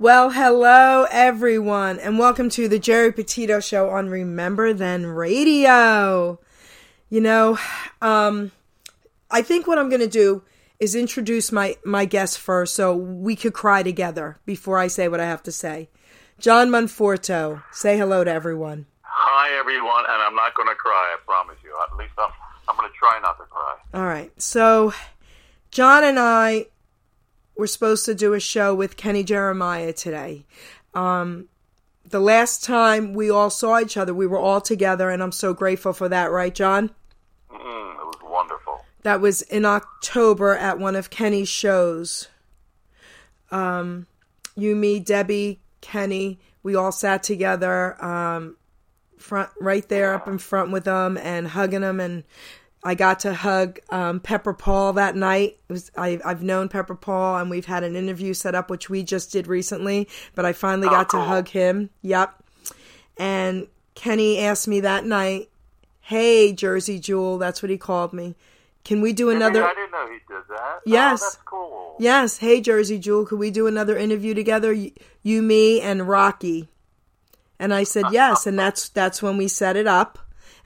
Well, hello everyone, and welcome to the Geri Petito Show on Remember Then Radio. You know, um, I think what I'm going to do is introduce my my guest first, so we could cry together before I say what I have to say. John Monforto, say hello to everyone. Hi, everyone, and I'm not going to cry. I promise you. At least I'm I'm going to try not to cry. All right, so John and I we're supposed to do a show with Kenny Jeremiah today. Um, the last time we all saw each other, we were all together, and I'm so grateful for that, right, John? Mm, it was wonderful. That was in October at one of Kenny's shows. Um, you, me, Debbie, Kenny, we all sat together, um, front right there up in front with them and hugging them and I got to hug um, Pepper Paul that night. Was, I, have known Pepper Paul, and we've had an interview set up, which we just did recently. But I finally oh, got cool. to hug him. Yep. And Kenny asked me that night, "Hey, Jersey Jewel," that's what he called me. Can we do another? I didn't know he did that. Yes. Oh, that's cool. Yes. Hey, Jersey Jewel, could we do another interview together? You, me, and Rocky. And I said yes, and that's that's when we set it up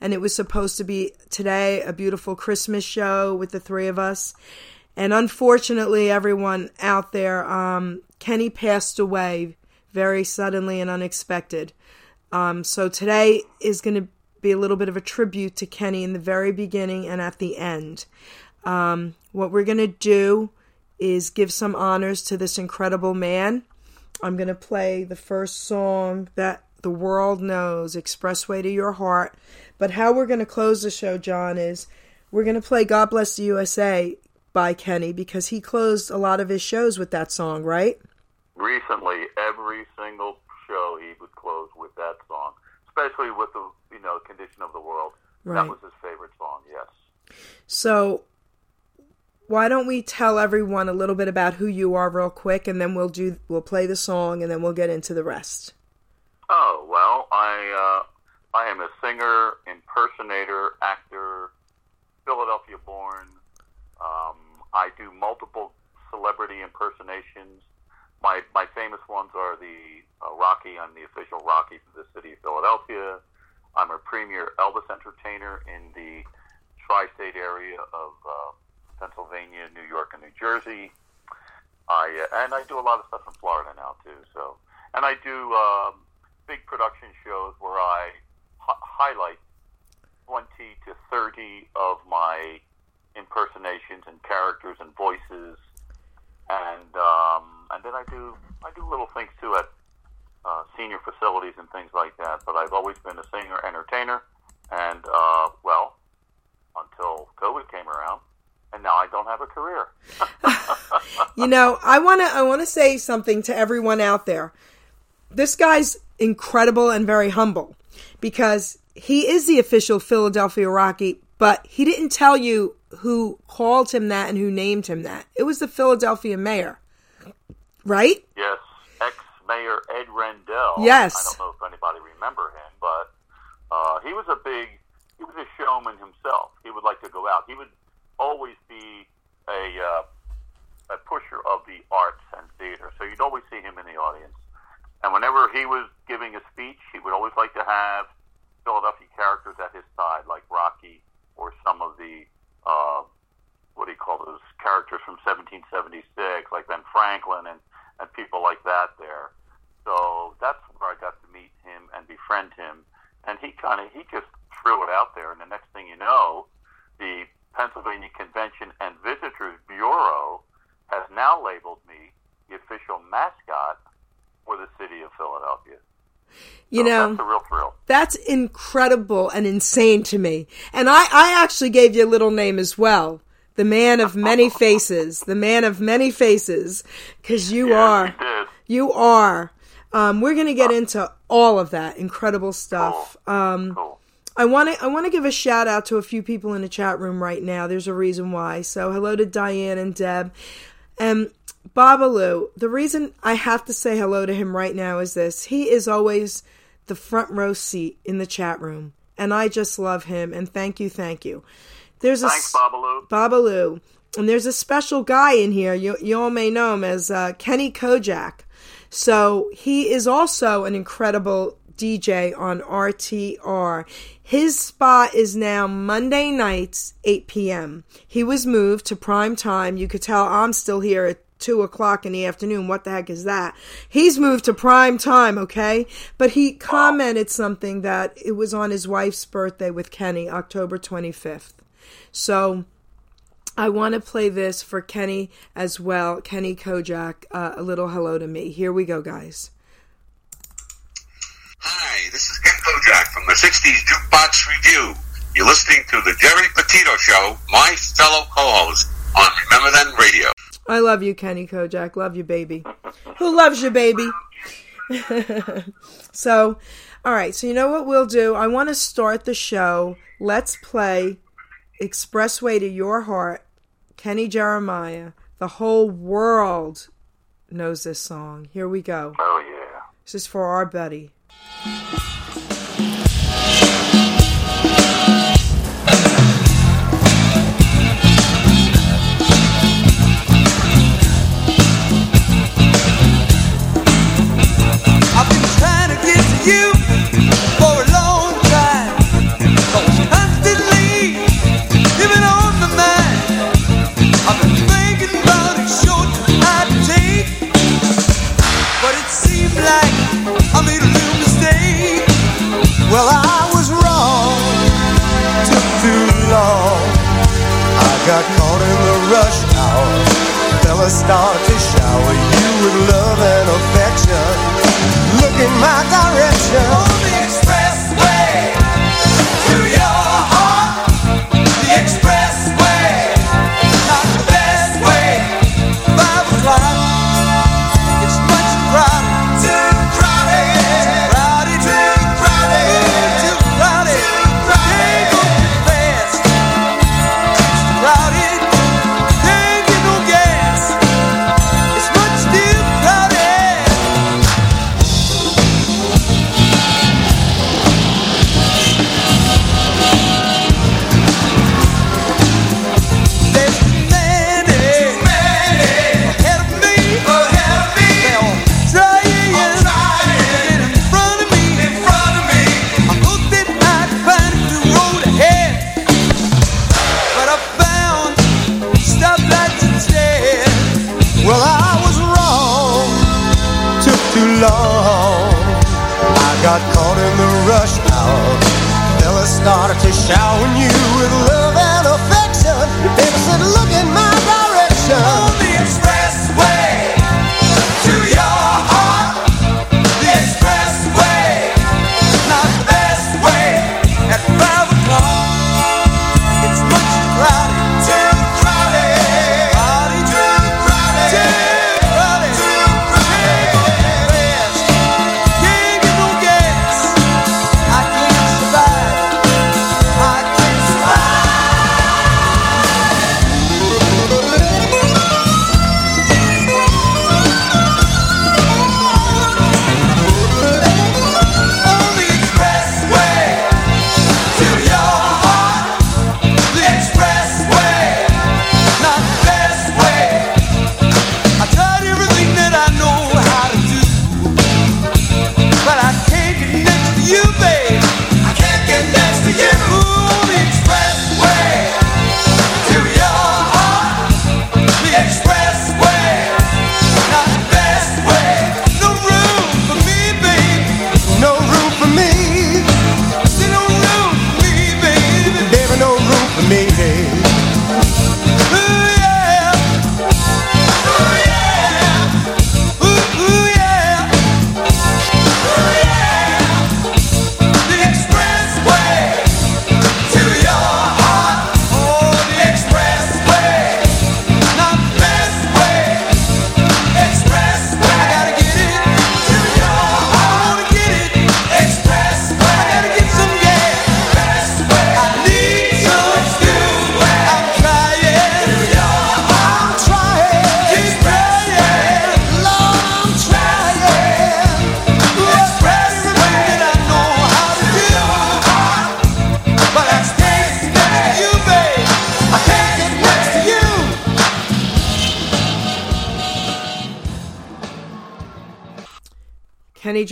and it was supposed to be today a beautiful Christmas show with the three of us. And unfortunately, everyone out there, um, Kenny passed away very suddenly and unexpected. Um, so today is going to be a little bit of a tribute to Kenny in the very beginning and at the end. Um, what we're going to do is give some honors to this incredible man. I'm going to play the first song that the world knows, Expressway to Your Heart. But how we're going to close the show, John, is we're going to play God Bless the USA by Kenny because he closed a lot of his shows with that song, right? Recently, every single show he would close with that song, especially with the you know condition of the world. Right. That was his favorite song. Yes. So, why don't we tell everyone a little bit about who you are, real quick, and then we'll do we'll play the song, and then we'll get into the rest. Oh well, I uh, I am a singer, impersonator, actor, Philadelphia born. Um, I do multiple celebrity impersonations. My my famous ones are the uh, Rocky. I'm the official Rocky for the city of Philadelphia. I'm a premier Elvis entertainer in the tri-state area of uh, Pennsylvania, New York, and New Jersey. I uh, and I do a lot of stuff in Florida now too. So and I do um, big production shows where I highlight 20 to 30 of my impersonations and characters and voices, and um, and then I do I do little things too at uh, senior facilities and things like that. But I've always been a singer entertainer, and uh, well, until COVID came around, and now I don't have a career. you know, I want to I want to say something to everyone out there. This guy's incredible and very humble because he is the official Philadelphia Rocky, but he didn't tell you who called him that and who named him that. It was the Philadelphia mayor, right? Yes, ex mayor Ed Rendell. Yes. I don't know if anybody remember him, but uh, he was a big, he was a showman himself. He would like to go out. He would always be a uh, a pusher of the arts and theater, so you'd always see him in the audience. And whenever he was giving a speech, he would always like to have Philadelphia characters at his side, like Rocky or some of the uh, what do you call those characters from 1776, like Ben Franklin and and people like that there. So that's where I got to meet him and befriend him. And he kind of he just threw it out there, and the next thing you know, the Pennsylvania Convention and Visitors Bureau has now labeled me the official mascot for the city of Philadelphia. You so know, that's a real thrill. That's incredible and insane to me. And I, I actually gave you a little name as well. The man of many faces. The man of many faces. Because you yeah, are. You, are. Um, we're going to get into all of that incredible stuff. Cool. Um, cool. I want to I want to give a shout out to a few people in the chat room right now. There's a reason why. So hello to Diane and Deb. And Babalu, the reason I have to say hello to him right now is this. He is always the front row seat in the chat room. And I just love him. And thank you, thank you. There's a Thanks, Babalu. Babalu. And there's a special guy in here. You, you all may know him as uh, Kenny Kojak. So he is also an incredible DJ on RTR. His spot is now Monday nights, 8 p.m. He was moved to prime time. You could tell I'm still here at two o'clock in the afternoon. What the heck is that? He's moved to prime time, okay? But he commented something that it was on his wife's birthday with Kenny, October 25th. So I want to play this for Kenny as well. Kenny Kojak, uh, a little hello to me. Here we go, guys. Hi, this is Ken Kojak from the 60s Jukebox Review. You're listening to the Geri Petito Show, my fellow co-host on Remember Then Radio. I love you, Kenny Kojak. Love you, baby. Who loves you, baby? so, all right. So, you know what we'll do? I want to start the show. Let's play Expressway to Your Heart, Kenny Jeremiah. The whole world knows this song. Here we go. Oh, yeah. This is for our buddy. Well, I was wrong. Took too long. I got caught in the rush hour. Fella start to shower you with love and affection. Look in my direction.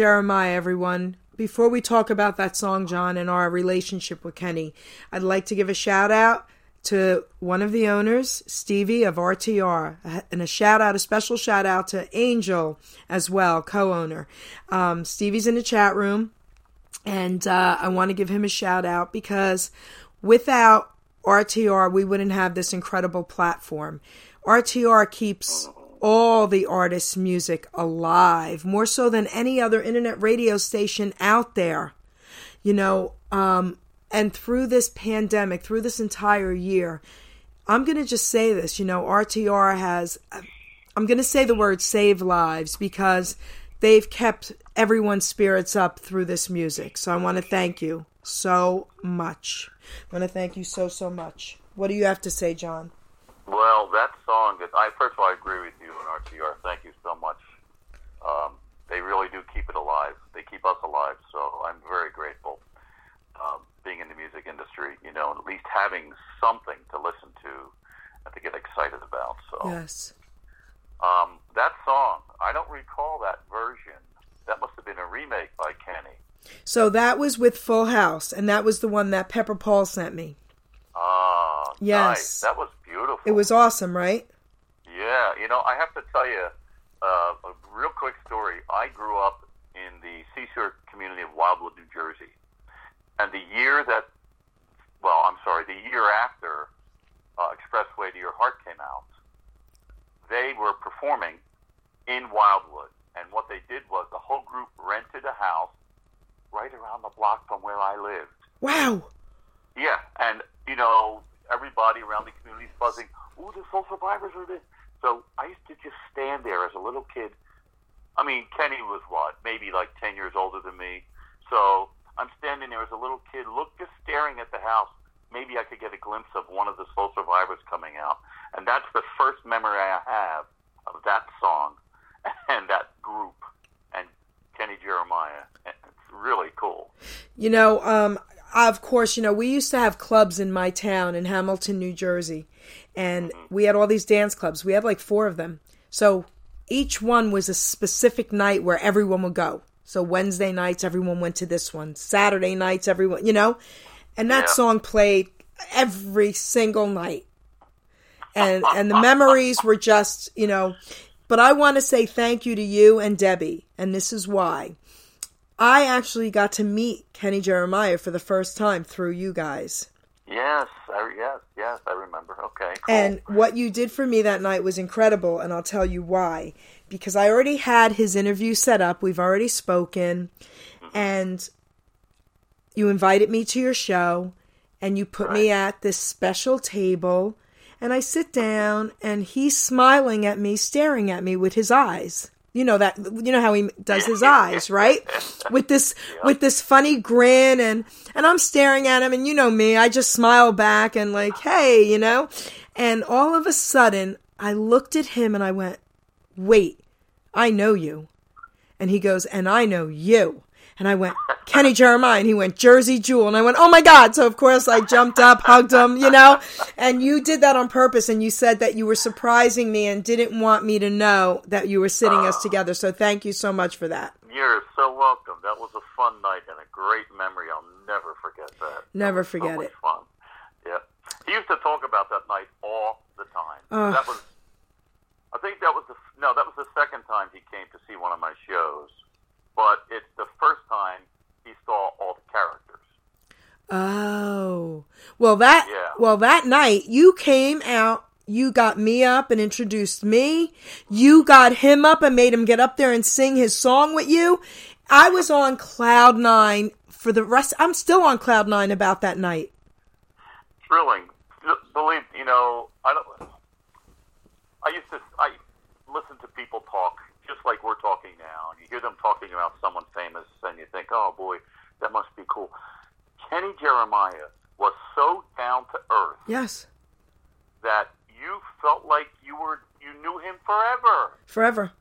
Jeremiah, everyone. Before we talk about that song, John, and our relationship with Kenny, I'd like to give a shout out to one of the owners, Stevie of RTR, and a shout out, a special shout out to Angel as well, co owner. Um, Stevie's in the chat room, and uh, I want to give him a shout out because without RTR, we wouldn't have this incredible platform. RTR keeps all the artists' music alive, more so than any other internet radio station out there. You know, um, and through this pandemic, through this entire year, I'm going to just say this, you know, RTR has, I'm going to say the word save lives because they've kept everyone's spirits up through this music. So I want to thank you so much. I want to thank you so, so much. What do you have to say, John? Well, that song, I first of all, I agree with you and RTR. Thank you so much. Um, they really do keep it alive. They keep us alive. So I'm very grateful. Um, being in the music industry, you know, at least having something to listen to and to get excited about. So Yes. um, that song, I don't recall that version. That must have been a remake by Kenny. So that was with Full House, and that was the one that Pepper Paul sent me. Ah, Yes. nice. That was beautiful. It was awesome, right? Yeah, you know, I have to tell you uh, a real quick story. I grew up in the seashore community of Wildwood, New Jersey, and the year that, well, I'm sorry, the year after uh, Expressway to Your Heart came out, they were performing in Wildwood, and what they did was the whole group rented a house right around the block from where I lived. Wow. Yeah, and you know everybody around the community is buzzing. Ooh, the soul survivors are this. So I used to just stand there as a little kid. I mean, Kenny was what, maybe like ten years older than me. So I'm standing there as a little kid, look, just staring at the house. Maybe I could get a glimpse of one of the soul survivors coming out, and that's the first memory I have of that song and that group and Kenny Jeremiah. It's really cool. You know, um, of course, you know, we used to have clubs in my town in Hamilton, New Jersey, and we had all these dance clubs. We had like four of them. So each one was a specific night where everyone would go. So Wednesday nights, everyone went to this one. Saturday nights, everyone, you know, and that Yeah. song played every single night. And and the memories were just, you know, but I want to say thank you to you and Debbie, and this is why. I actually got to meet Kenny Jeremiah for the first time through you guys. Yes, I, yes, yes, I remember. Okay, cool. And what you did for me that night was incredible, and I'll tell you why. Because I already had his interview set up, we've already spoken, mm-hmm. and you invited me to your show, and you put me at this special table, and I sit down, and he's smiling at me, staring at me with his eyes. You know that you know how he does his eyes, right? With this with this funny grin and and I'm staring at him and you know me, I just smile back and like, "Hey," you know? And all of a sudden, I looked at him and I went, "Wait, I know you." And he goes, "And I know you." And I went, Kenny Jeremiah. And he went, Jersey Jewel. And I went, oh my God. So of course I jumped up, hugged him, you know? And you did that on purpose. And you said that you were surprising me and didn't want me to know that you were sitting us together. So thank you so much for that. You're so welcome. That was a fun night and a great memory. I'll never forget that. Never That forget so it. Fun. Yeah. He used to talk about that night all the time. Ugh. That was. I think that was the no. That was the second time he came to see one of my shows, but it's the first time he saw all the characters. Oh. Well that Yeah. well that night you came out you got me up and introduced me. You got him up and made him get up there and sing his song with you. I was on cloud 9 for the rest I'm still on cloud 9 about that night. thrilling. Believe you know, I don't. I used to. I listen to people talk just like we're talking now, and you hear them talking about someone famous, and you think, "Oh boy, that must be cool." Kenny Jeremiah was so down to earth Yes. that you felt like you were you knew him forever. Forever.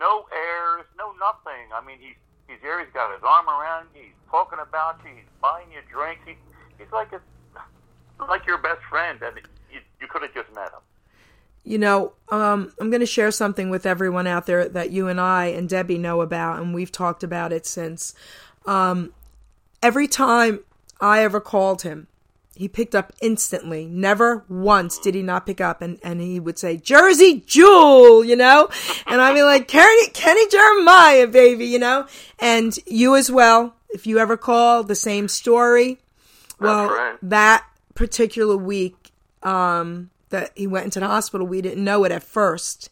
No airs, no nothing. I mean, he's he's there. He's got his arm around you. He's talking about you. He's buying you drinks. He, he's like a like your best friend, and you you could have just met him. You know, um, I'm going to share something with everyone out there that you and I and Debbie know about, and we've talked about it since. Um, every time I ever called him, he picked up instantly. Never once did he not pick up, and, and he would say, Jersey Jewel, you know? And I'd be like, Kenny, Kenny Jeremiah, baby, you know? And you as well, if you ever call, the same story. Well, right. that particular week, um, that he went into the hospital, we didn't know it at first.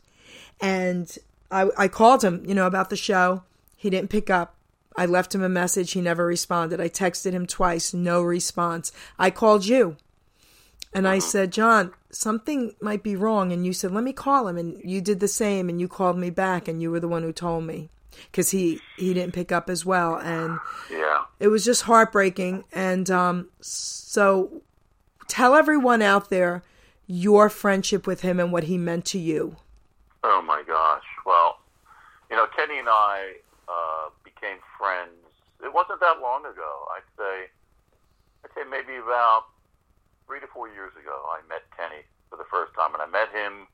And I, I called him, you know, about the show. He didn't pick up. I left him a message. He never responded. I texted him twice, no response. I called you and I said, John, something might be wrong. And you said, let me call him. And you did the same. And you called me back and you were the one who told me because he, he didn't pick up as well. And Yeah. it was just heartbreaking. And um, so tell everyone out there your friendship with him and what he meant to you. Oh my gosh. Well, you know, Kenny and I uh, became friends. It wasn't that long ago. I'd say, I'd say maybe about three to four years ago. I met Kenny for the first time, and I met him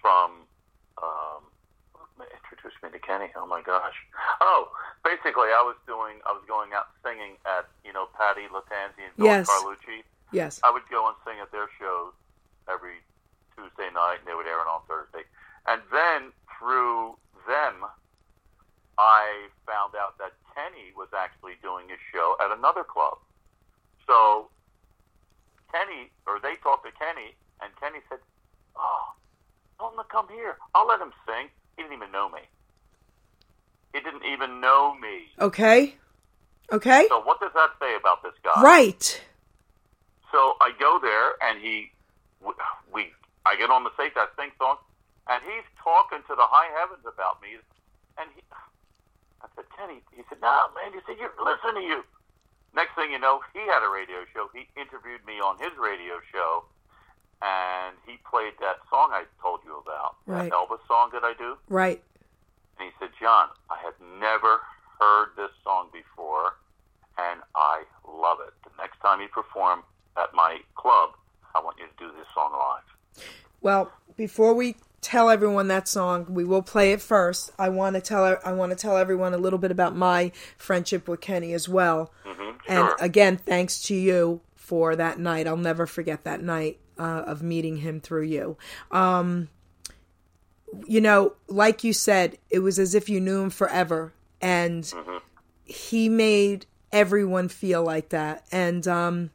from. Um, introduced me to Kenny. Oh my gosh. Oh, basically, I was doing. I was going out singing at you know Patty Latanzi and Bill Yes. Carlucci. Yes. I would go and sing at their shows every Tuesday night, and they would air it on Thursday. And then through them, I found out that Kenny was actually doing a show at another club. So Kenny, or they talked to Kenny, and Kenny said, "Oh, tell him to come here. I'll let him sing." He didn't even know me. He didn't even know me. Okay. Okay. So what does that say about this guy? Right. So I go there, and he, we, I get on the stage, I sing song, and he's talking to the high heavens about me. And he, I said, Kenny, he said, no, man, he said, you listen to you. Next thing you know, he had a radio show. He interviewed me on his radio show, and he played that song I told you about, Right. that Elvis song that I do. Right. And he said, John, I had never heard this song before, and I love it. The next time you perform at my club, I want you to do this song live. Well, before we tell everyone that song, we will play it first. I want to tell I want to tell everyone a little bit about my friendship with Kenny as well. hmm And Sure. again, thanks to you for that night. I'll never forget that night uh, of meeting him through you. Um, you know, like you said, it was as if you knew him forever, and he made everyone feel like that. And um,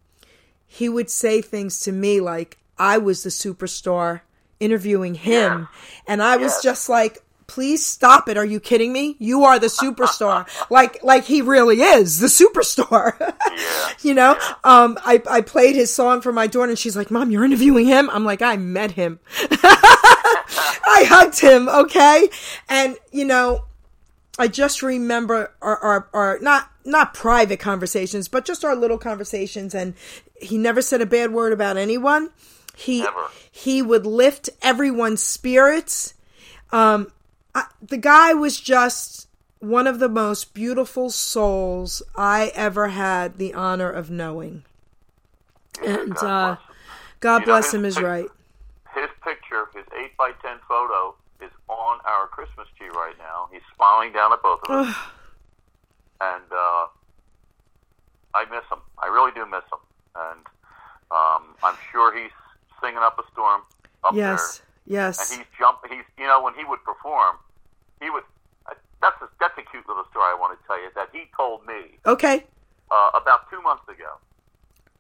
he would say things to me like I was the superstar interviewing him, and I was just like. Please stop it. Are you kidding me? You are the superstar. like like he really is the superstar. yeah. you know um I, I played his song for my daughter and she's like mom you're interviewing him i'm like i met him i hugged him okay and you know i just remember our, our, our not not private conversations but just our little conversations and he never said a bad word about anyone he Never. he would lift everyone's spirits um I, the guy was just one of the most beautiful souls I ever had the honor of knowing. And God uh, bless him. God You know, him is pic- right. His picture, his 8 by 10 photo, is on our Christmas tree right now. He's smiling down at both of us. And uh, I miss him. I really do miss him. And um, I'm sure he's singing up a storm up Yes, there. yes. And he's jumping. He's you know when he would perform, he would. uh, That's a, that's a cute little story I want to tell you that he told me Okay. uh, about two months ago.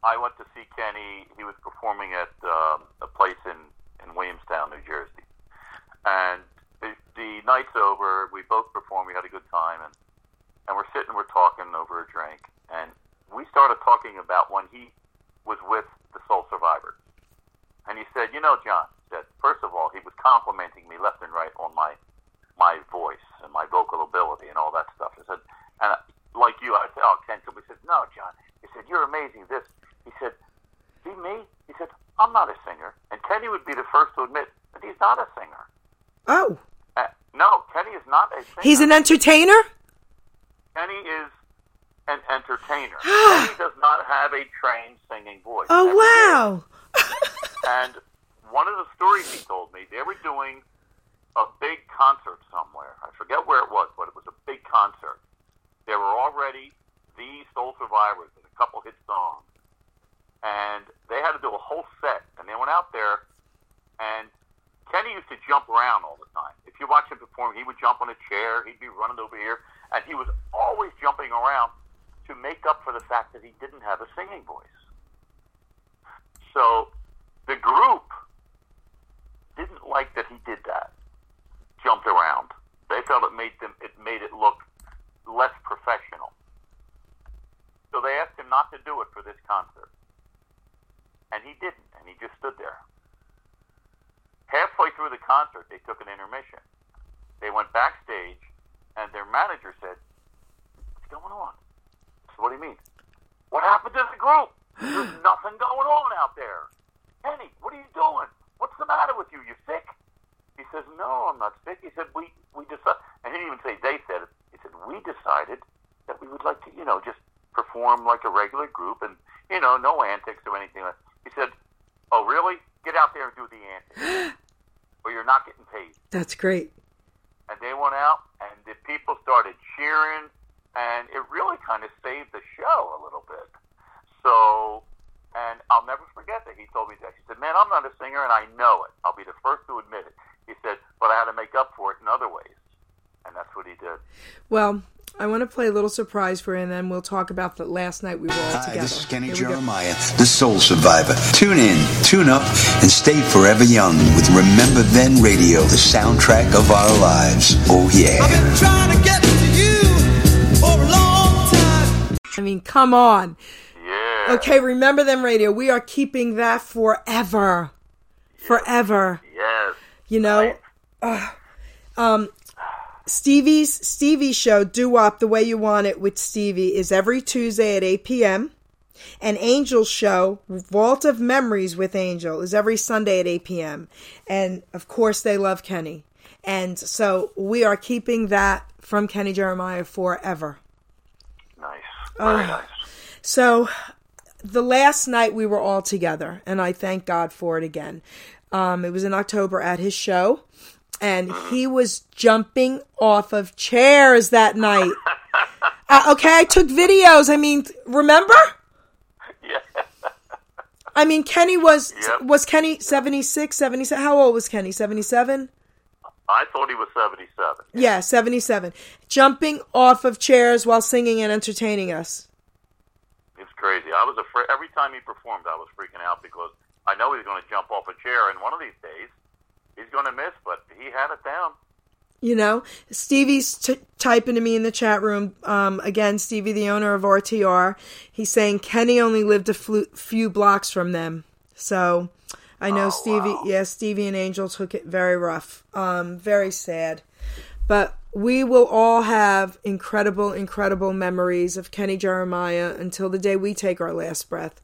I went to see Kenny. He was performing at um, a place in in Williamstown, New Jersey, and the, the night's over. We both performed. We had a good time, and and we're sitting, we're talking over a drink, and we started talking about when he was with the Soul Survivor, and he said, "You know, John," said, first of all, he was complimenting me left and right on my my voice and my vocal ability and all that stuff. He said, and I- like you, I said, "Oh, Ken," he said, "No, John," he said, "You're amazing." This, he said, "See me?" He said, "I'm not a singer," and Kenny would be the first to admit that he's not a singer. Oh, Uh, no, Kenny is not a singer. he's an entertainer? Kenny is an entertainer. Kenny does not have a trained singing voice. Oh, And wow. And one of the stories he told me, they were doing a big concert somewhere. I forget where it was, but it was a big concert. They were already the Soul Survivors with a couple hit songs. And they had to do a whole set. And they went out there, and Kenny used to jump around all the time. If you watch him perform, he would jump on a chair, he'd be running over here, and he was always jumping around to make up for the fact that he didn't have a singing voice. So the group didn't like that he did that, jumped around. They felt it made them it made it look less professional. So they asked him not to do it for this concert. And he didn't, and he just stood there. Halfway through the concert, they took an intermission. They went backstage, and their manager said, What's going on? So what do you mean? What happened to the group? There's nothing going on out there. Kenny, what are you doing? What's the matter with you? You sick? He says, No, I'm not sick. He said, We we decided and he didn't even say they said it. He said, We decided that we would like to, you know, just perform like a regular group and, you know, no antics or anything like He said, Oh, really? Get out there and do the antics. or you're not getting paid That's great. and they went out and the people started cheering and it really kind of saved the show a little bit. So and i'll never forget that he told me that. He said man i'm not a singer and i know it. I'll be the first to admit it. He said but i had to make up for it in other ways. And that's what he did. Well, to play a little surprise for you, and then we'll talk about the last night we were all Hi, together. this is Kenny Here go. Jeremiah, the Soul Survivor. Tune in, tune up, and stay forever young with Remember Then Radio, the soundtrack of our lives. Oh, yeah. I've been trying to get to you for a long time. I mean, come on. yeah Okay, Remember Then Radio. We are keeping that forever. Forever. yes You know? Ugh. um Stevie's Stevie show, Do Up the Way You Want It with Stevie is every Tuesday at 8 p.m. And Angel's show, Vault of Memories with Angel, is every Sunday at 8 p.m. And of course, they love Kenny. And so we are keeping that from Kenny Jeremiah forever. nice very Oh. nice So the last night we were all together, and I thank God for it again. Um, it was in October at his show, and he was jumping off of chairs that night. uh, okay, I took videos. I mean, remember? yeah I mean, Kenny was Yep. was Kenny 76, 77? How old was Kenny? 77? i thought he was 77 Yeah, 77. Jumping off of chairs while singing and entertaining us. It's crazy. I was afraid every time he performed. I was freaking out because I know he's going to jump off a chair, and one of these days he's going to miss. But he had it down. You know, Stevie's t- typing to me in the chat room. Um, again, Stevie, the owner of RTR, he's saying Kenny only lived a flu- few blocks from them. So I know Oh, Stevie, wow. yeah, Stevie and Angel took it very rough. Um, very sad. But we will all have incredible, incredible memories of Kenny Jeremiah until the day we take our last breath.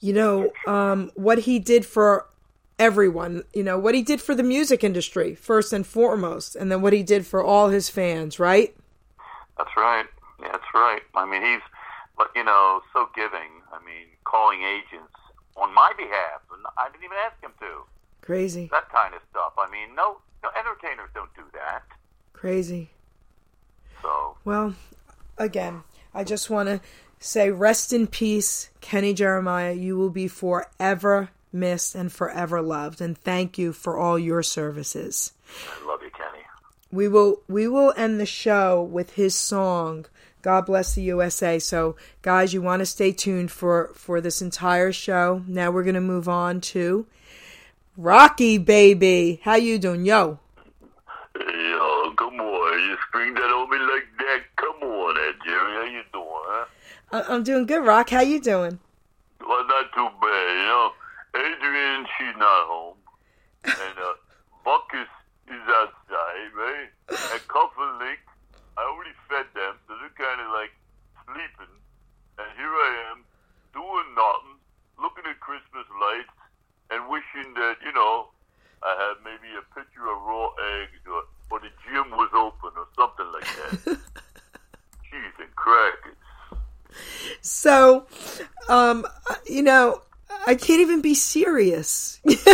You know, um, what he did for everyone, you know, what he did for the music industry, first and foremost, and then what he did for all his fans, right? That's right. Yeah, that's right. I mean, he's, but you know, so giving. I mean, calling agents on my behalf, and I didn't even ask him to. Crazy, That kind of stuff. I mean, no, no entertainers don't do that. crazy. So Well, again, I just want to say rest in peace, Kenny Jeremiah. You will be forever missed and forever loved. And thank you for all your services. I love you, Kenny. We will we will end the show with his song God bless the USA. So guys, you want to stay tuned for for this entire show. Now we're going to move on to Rocky baby. How you doing, yo? Yo, come on, you spring that on me like that. Come on, Geri. How you doing, huh? I- I'm doing good, Rock. How you doing? Well, not too bad, you know. Adrian, she's not home. And uh, Butkus is outside, right? And Cuff and Link, I already fed them, so they're kind of like sleeping. And here I am, doing nothing, looking at Christmas lights, and wishing that, you know, I had maybe a picture of raw eggs or, or the gym was open or something like that. Cheese and crackers. So, um, you know, I can't even be serious. No, you, you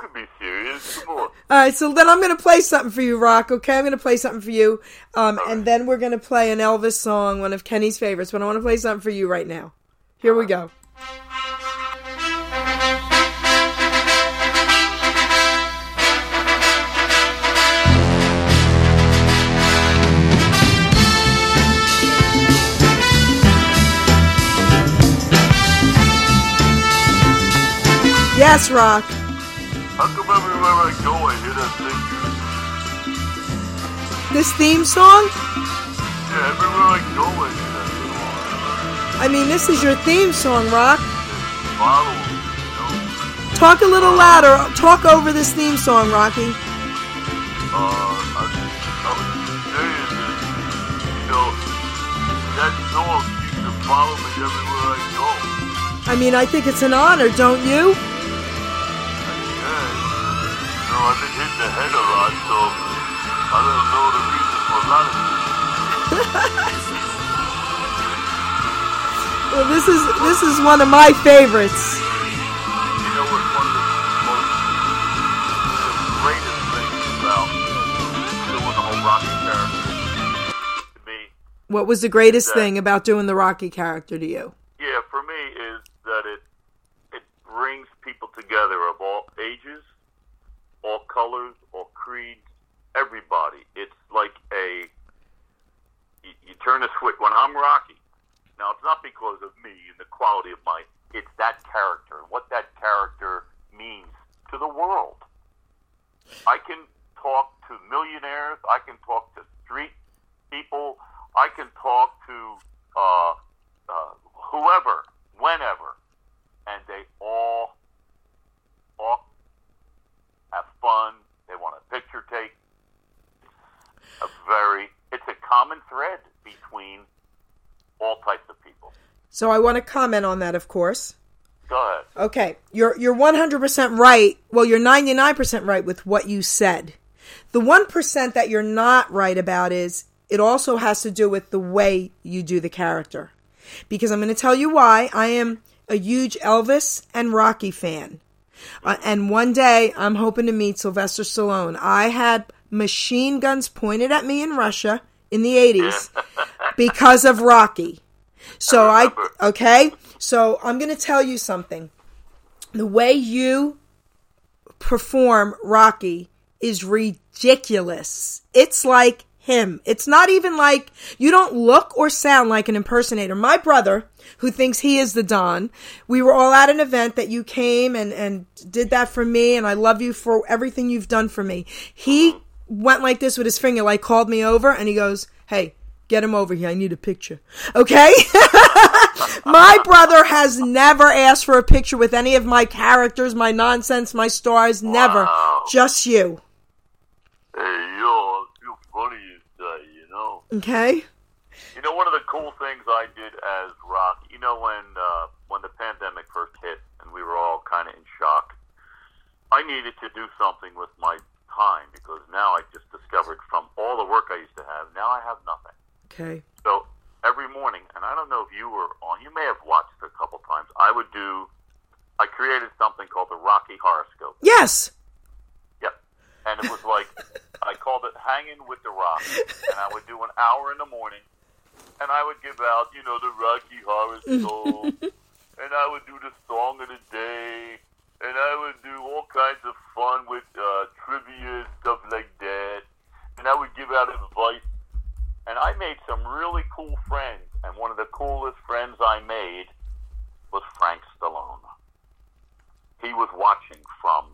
can be serious. Come on. All right, so then I'm going to play something for you, Rock. Okay, I'm going to play something for you, um, and then we're going to play an Elvis song, one of Kenny's favorites. But I want to play something for you right now. Here we go. Yes, Rock. How come everywhere I go, I hear that thing? This theme song. Yeah, everywhere I go, I hear that song. I mean, this is your theme song, Rock. You know? Talk a little louder. Talk over this theme song, Rocky. Uh, I, I was saying that, you know, that song to follow me everywhere I go. I mean, I think it's an honor, don't you? You know, I've been the head a lot, so I don't know the reason for a lot of. Well, this is this is one of my favorites. You know what's one of the most the greatest things about doing the whole Rocky character to me? What was the greatest Yeah. thing about doing the Rocky character to you? Yeah, for me is that it it brings people together of all ages, all colors, all creeds, everybody. It's like a you, you turn a switch when I'm Rocky. Now it's not because of me and the quality of my. It's that character and what that character means to the world. I can talk to millionaires. I can talk to street people. I can talk to uh, uh, whoever, whenever, and they all all have fun. They want a picture take. A very, it's a common thread between all types of people. So I want to comment on that, of course. Go ahead. Okay, you're you're 100% right. Well, you're 99% right with what you said. The 1% that you're not right about is it also has to do with the way you do the character. Because I'm going to tell you why. I am a huge Elvis and Rocky fan. Uh, and one day I'm hoping to meet Sylvester Stallone. I had machine guns pointed at me in Russia in the 80s because of Rocky. So I, remember. okay, so I'm going to tell you something. The way you perform Rocky is ridiculous. It's like him. It's not even like you don't look or sound like an impersonator. My brother, who thinks he is the Don, we were all at an event that you came and, and did that for me, and I love you for everything you've done for me. He went like this with his finger, like called me over, and he goes, Hey, get him over here. I need a picture. Okay? my brother has never asked for a picture with any of my characters, my nonsense, my stars. Never. Just you. Hey, yo, you funny you say, you know. Okay? You know, one of the cool things I did as Rock, you know, when uh, when the pandemic first hit and we were all kind of in shock, I needed to do something with my time because now I just discovered from all the work I used to have, now I have nothing. Okay. So every morning, and I don't know if you were on, you may have watched it a couple times. I would do, I created something called the Rocky Horoscope. Yes. And it was like, I called it Hanging with the Rock. And I would do an hour in the morning. And I would give out, you know, the Rocky Horoscope. and I would do the Song of the Day. And I would do all kinds of fun with uh, trivia, stuff like that. And I would give out advice. And I made some really cool friends. And one of the coolest friends I made was Frank Stallone. He was watching from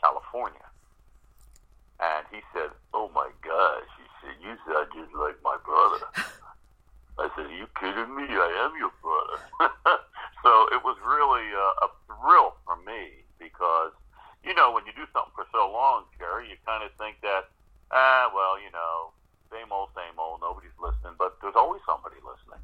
California. And he said, Oh my gosh. He said, You sound just like my brother. I said, Are you kidding me? I am your brother. so it was really uh, a thrill for me because, you know, when you do something for so long, Geri, you kind of think that, ah, well, you know, same old, same old, nobody's listening, but there's always somebody listening.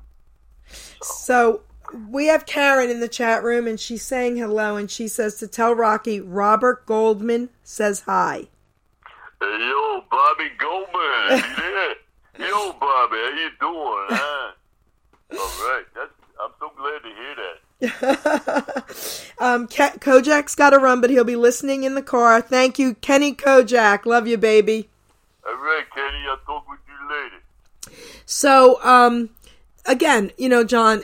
So we have Karen in the chat room and she's saying hello and she says to tell Rocky Robert Goldman says hi. Hey, yo, Bobby Goldman, you there? Yo, Bobby, how you doing, huh? All right, that's, I'm so glad to hear that. Um, Ke- Kojak's got to run, but he'll be listening in the car. Thank you, Kenny Kojak. Love you, baby. All right, Kenny, I'll talk with you later. So, um, again, you know, John,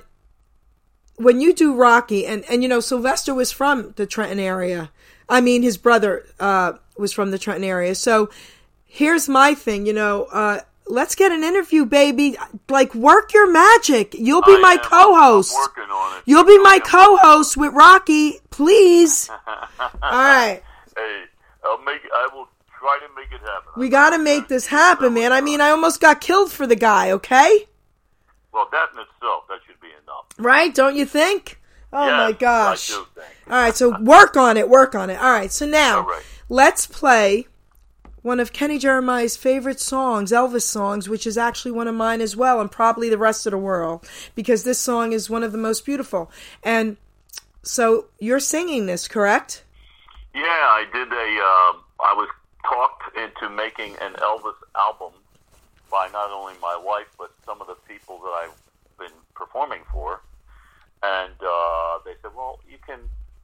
when you do Rocky, and and you know, Sylvester was from the Trenton area. I mean, his brother uh, was from the Trenton area. So, here's my thing. You know, uh, let's get an interview, baby. Like, work your magic. You'll be I my am. Co-host. Working on it. You'll be my co-host with Rocky, please. All right. Hey, I'll make. I will try to make it happen. We got to make this happen, man. I mean, I almost got killed for the guy, okay? Well, that in itself, that should be enough. Right? Don't you think? Oh Yes, my gosh. I do think. All right, so work on it, work on it. All right, so now right. let's play one of Kenny Jeremiah's favorite songs, Elvis songs, which is actually one of mine as well, and probably the rest of the world, because this song is one of the most beautiful. And so you're singing this, correct? Yeah, I did a. Um, I was talked into making an Elvis album by not only my wife but some of the people that I've been performing for, and uh, they said, "Well, you can,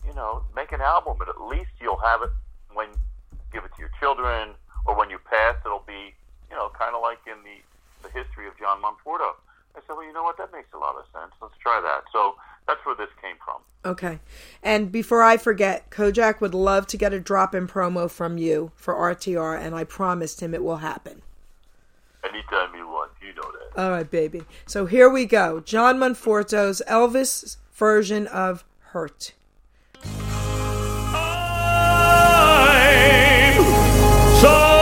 you know, make an album, but at least you'll have it when you give it to your children, or when you pass, it'll be, you know, kind of like in the the history of John Monforto." I said, "Well, you know what? That makes a lot of sense. Let's try that." So that's where this came from. Okay. And before I forget, Kojak would love to get a drop in promo from you for RTR, and I promised him it will happen. Anytime you want, you know that. All right, baby. So here we go. John Monforto's Elvis version of Hurt. I'm so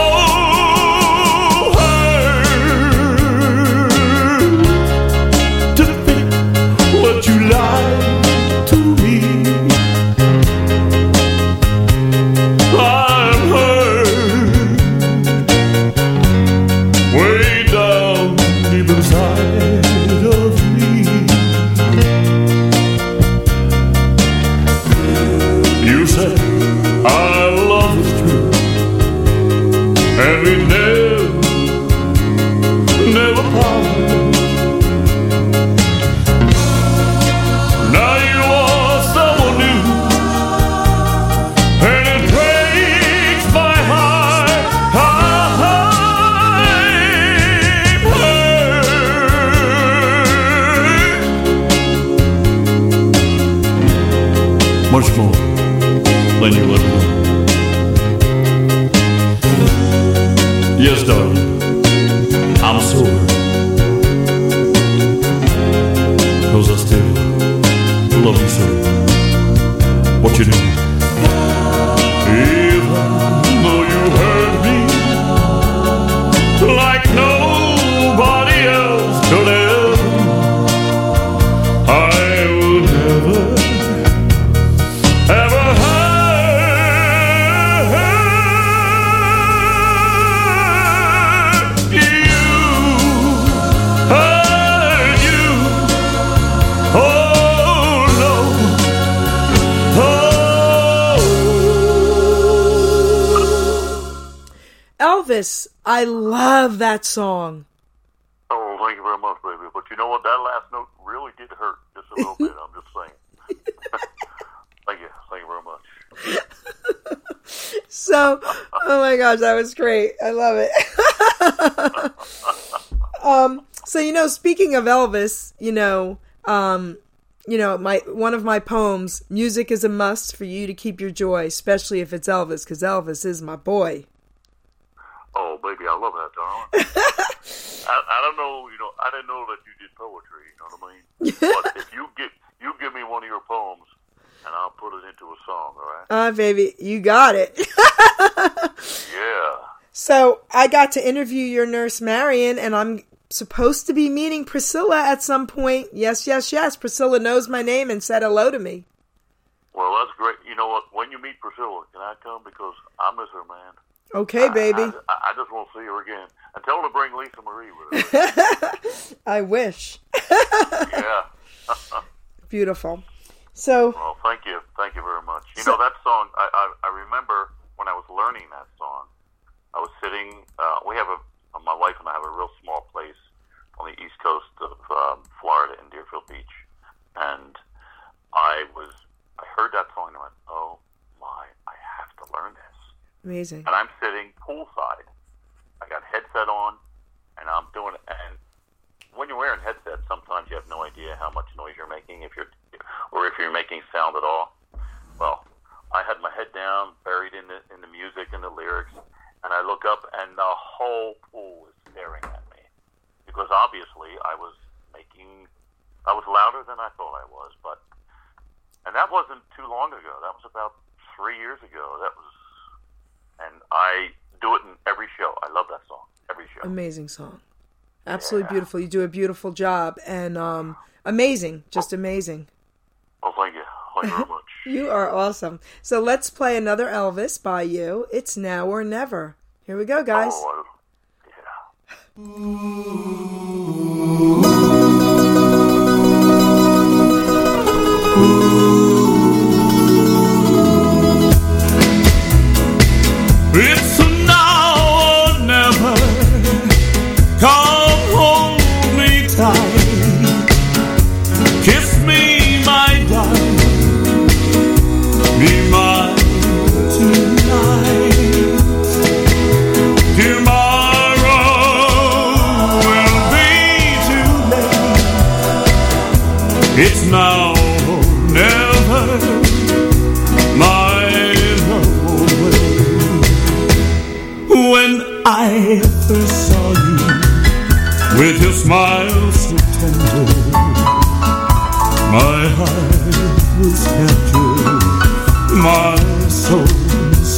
I love that song. Oh, thank you very much, baby. But you know what? That last note really did hurt just a little bit. I'm just saying. thank you. Thank you very much. So, oh my gosh, that was great. I love it. um, so you know, speaking of Elvis, you know, um, you know, my one of my poems, music is a must for you to keep your joy, especially if it's Elvis, because Elvis is my boy. Oh, baby, I love that, darling. I, I don't know, you know, I didn't know that you did poetry. You know what I mean? but if you give you give me one of your poems, and I'll put it into a song. All right? Ah, baby, you got it. Yeah. so I got to interview your nurse Marion, and I'm supposed to be meeting Priscilla at some point. Yes, yes, yes. Priscilla knows my name and said hello to me. Well, that's great. You know what? When you meet Priscilla, can I come because I miss her, man. Okay, baby. I, I, I just want to see her again. And tell her to bring Lisa Marie with her. I wish. yeah. Beautiful. So, Well, thank you, thank you very much. You know that song. I, I I remember when I was learning that song. I was sitting. Uh, we have a my wife and I have a real small place on the east coast of um, Florida in Deerfield Beach, and I was, I heard that song and I went, oh my, I have to learn this. Amazing. And I'm sitting poolside. I got headset on, and I'm doing it. And when you're wearing headset, sometimes you have no idea how much noise you're making, if you're, or if you're making sound at all. Well, I had my head down, buried in the in the music and the lyrics, and I look up, and the whole pool was staring at me because obviously I was making, I was louder than I thought I was, but, and that wasn't too long ago. That was about three years ago. That was, and I do it in every show. I love that song every show. Amazing song. Absolutely Yeah. beautiful. You do a beautiful job and um amazing, just amazing. Well, thank you, thank you very much. You are awesome. So let's play another Elvis by you. It's now or never. Here we go, guys. Oh, yeah.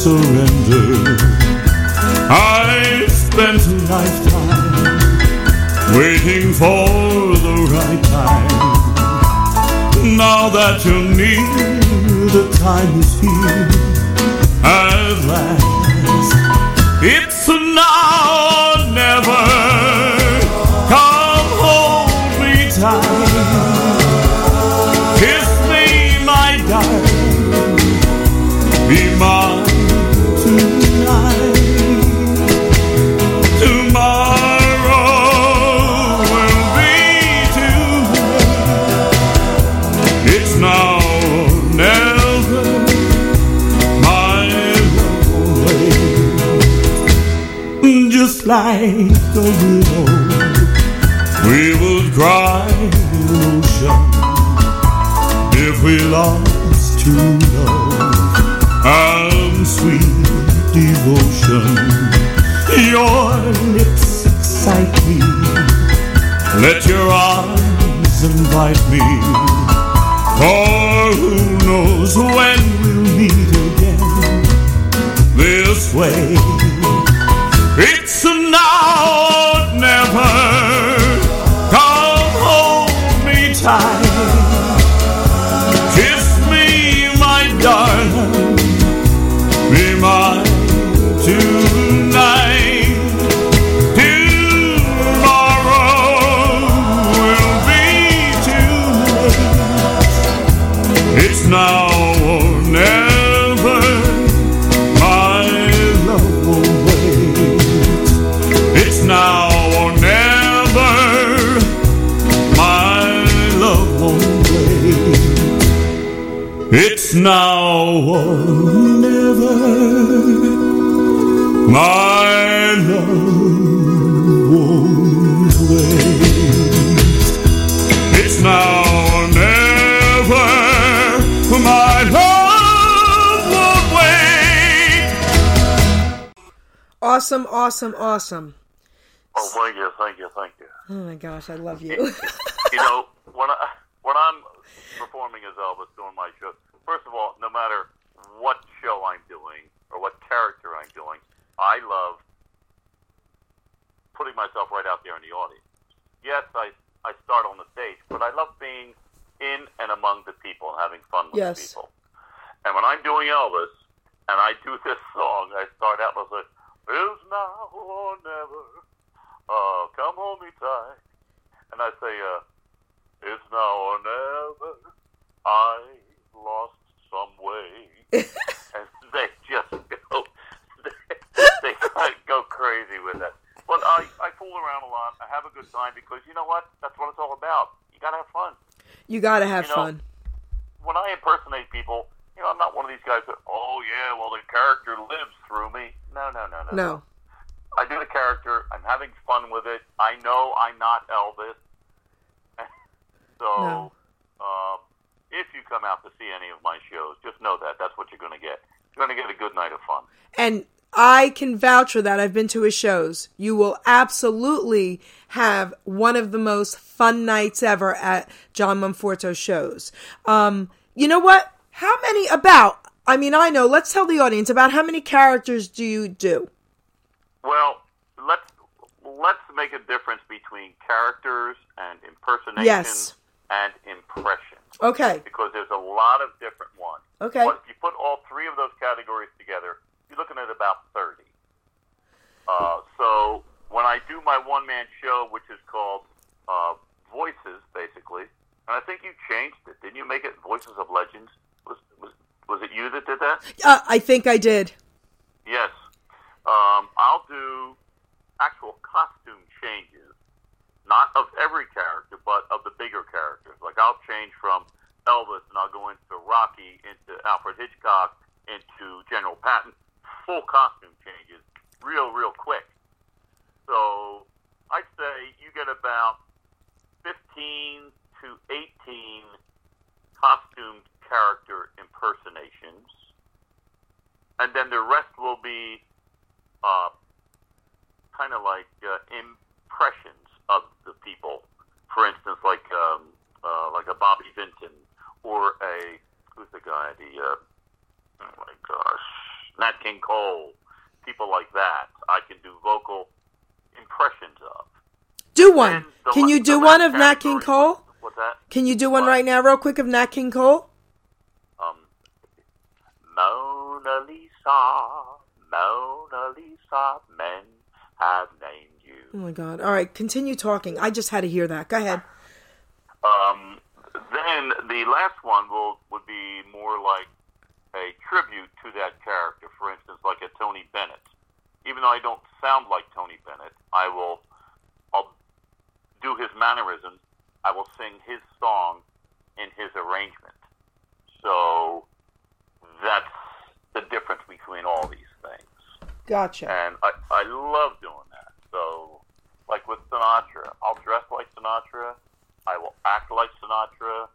surrendered. I spent a lifetime waiting for the right time. Now that you're near, the time is here at last. It's a Just like a widow, we would cry in ocean if we lost true love and sweet devotion. Your lips excite me. Let your arms invite me. For who knows when we'll meet again this way. It's a My love won't wait. It's now or never. My love won't wait. Awesome, awesome, awesome. Oh, thank you, thank you, thank you. Oh my gosh, I love you. you know, when I when I'm performing as Elvis doing my show, first of all, no matter what show I'm doing or what character I'm doing, I love putting myself right out there in the audience. Yes, I I start on the stage, but I love being in and among the people and having fun with Yes. the people. And when I'm doing Elvis and I do this song, I start out with like, "Is now or never." Uh, come hold me tight. And I say, uh, it's now or never. I lost some way. and they just go, they, go crazy with it. But I, I fool around a lot. I have a good time because you know what? That's what it's all about. You gotta have fun. you gotta have You know, fun. When I impersonate people You know, I'm not one of these guys that, oh yeah, well the character lives through me. No, no, no, no. No. I do the character. I'm having fun with it. I know I'm not Elvis. so, No. um, if you come out to see any of my shows, just know that that's what you're going to get. You're going to get a good night of fun. And I can vouch for that. I've been to his shows. You will absolutely have one of the most fun nights ever at John Monforto's shows. Um, you know what? How many about? I mean, I know. Let's tell the audience about how many characters do you do? Well, let's let's make a difference between characters and impersonations Yes. and impressions. Okay. because there's a lot of different ones. Okay. But if you put all three of those categories together, looking at about 30. Uh, so when I do my one man show, which is called uh, Voices, basically, and I think you changed it. Didn't you make it Voices of Legends? Was, was, was it you that did that? Uh, I think I did. Yes. Um, I'll do actual costume changes, not of every character, but of the bigger characters. Like I'll change from Elvis and I'll go into Rocky, into Alfred Hitchcock, into General Patton. Full costume changes, real, real quick. So I'd say you get about 15 to 18 costumed character impersonations and then the rest will be uh, kind of like uh, impressions of the people. For instance, like um, uh, like a Bobby Vinton or a who's the guy? The uh, oh my gosh, Nat King Cole. People like that, I can do vocal impressions of. Do one. The Can you do one of Nat King Cole? What's that? Can you do one What? right now, real quick, of Nat King Cole? um, Mona Lisa, Mona Lisa, men have named you. Oh my God! All right, continue talking. I just had to hear that. Go ahead. Um, then the last one will would be more like a tribute to that character. For instance, like a Tony Bennett. Even though I don't sound like Tony Bennett, I will. I'll do his mannerisms. I will sing his song in his arrangement. So that's the difference between all these things. Gotcha. And I, I love doing that. So, like with Sinatra, I'll dress like Sinatra. I will act like Sinatra.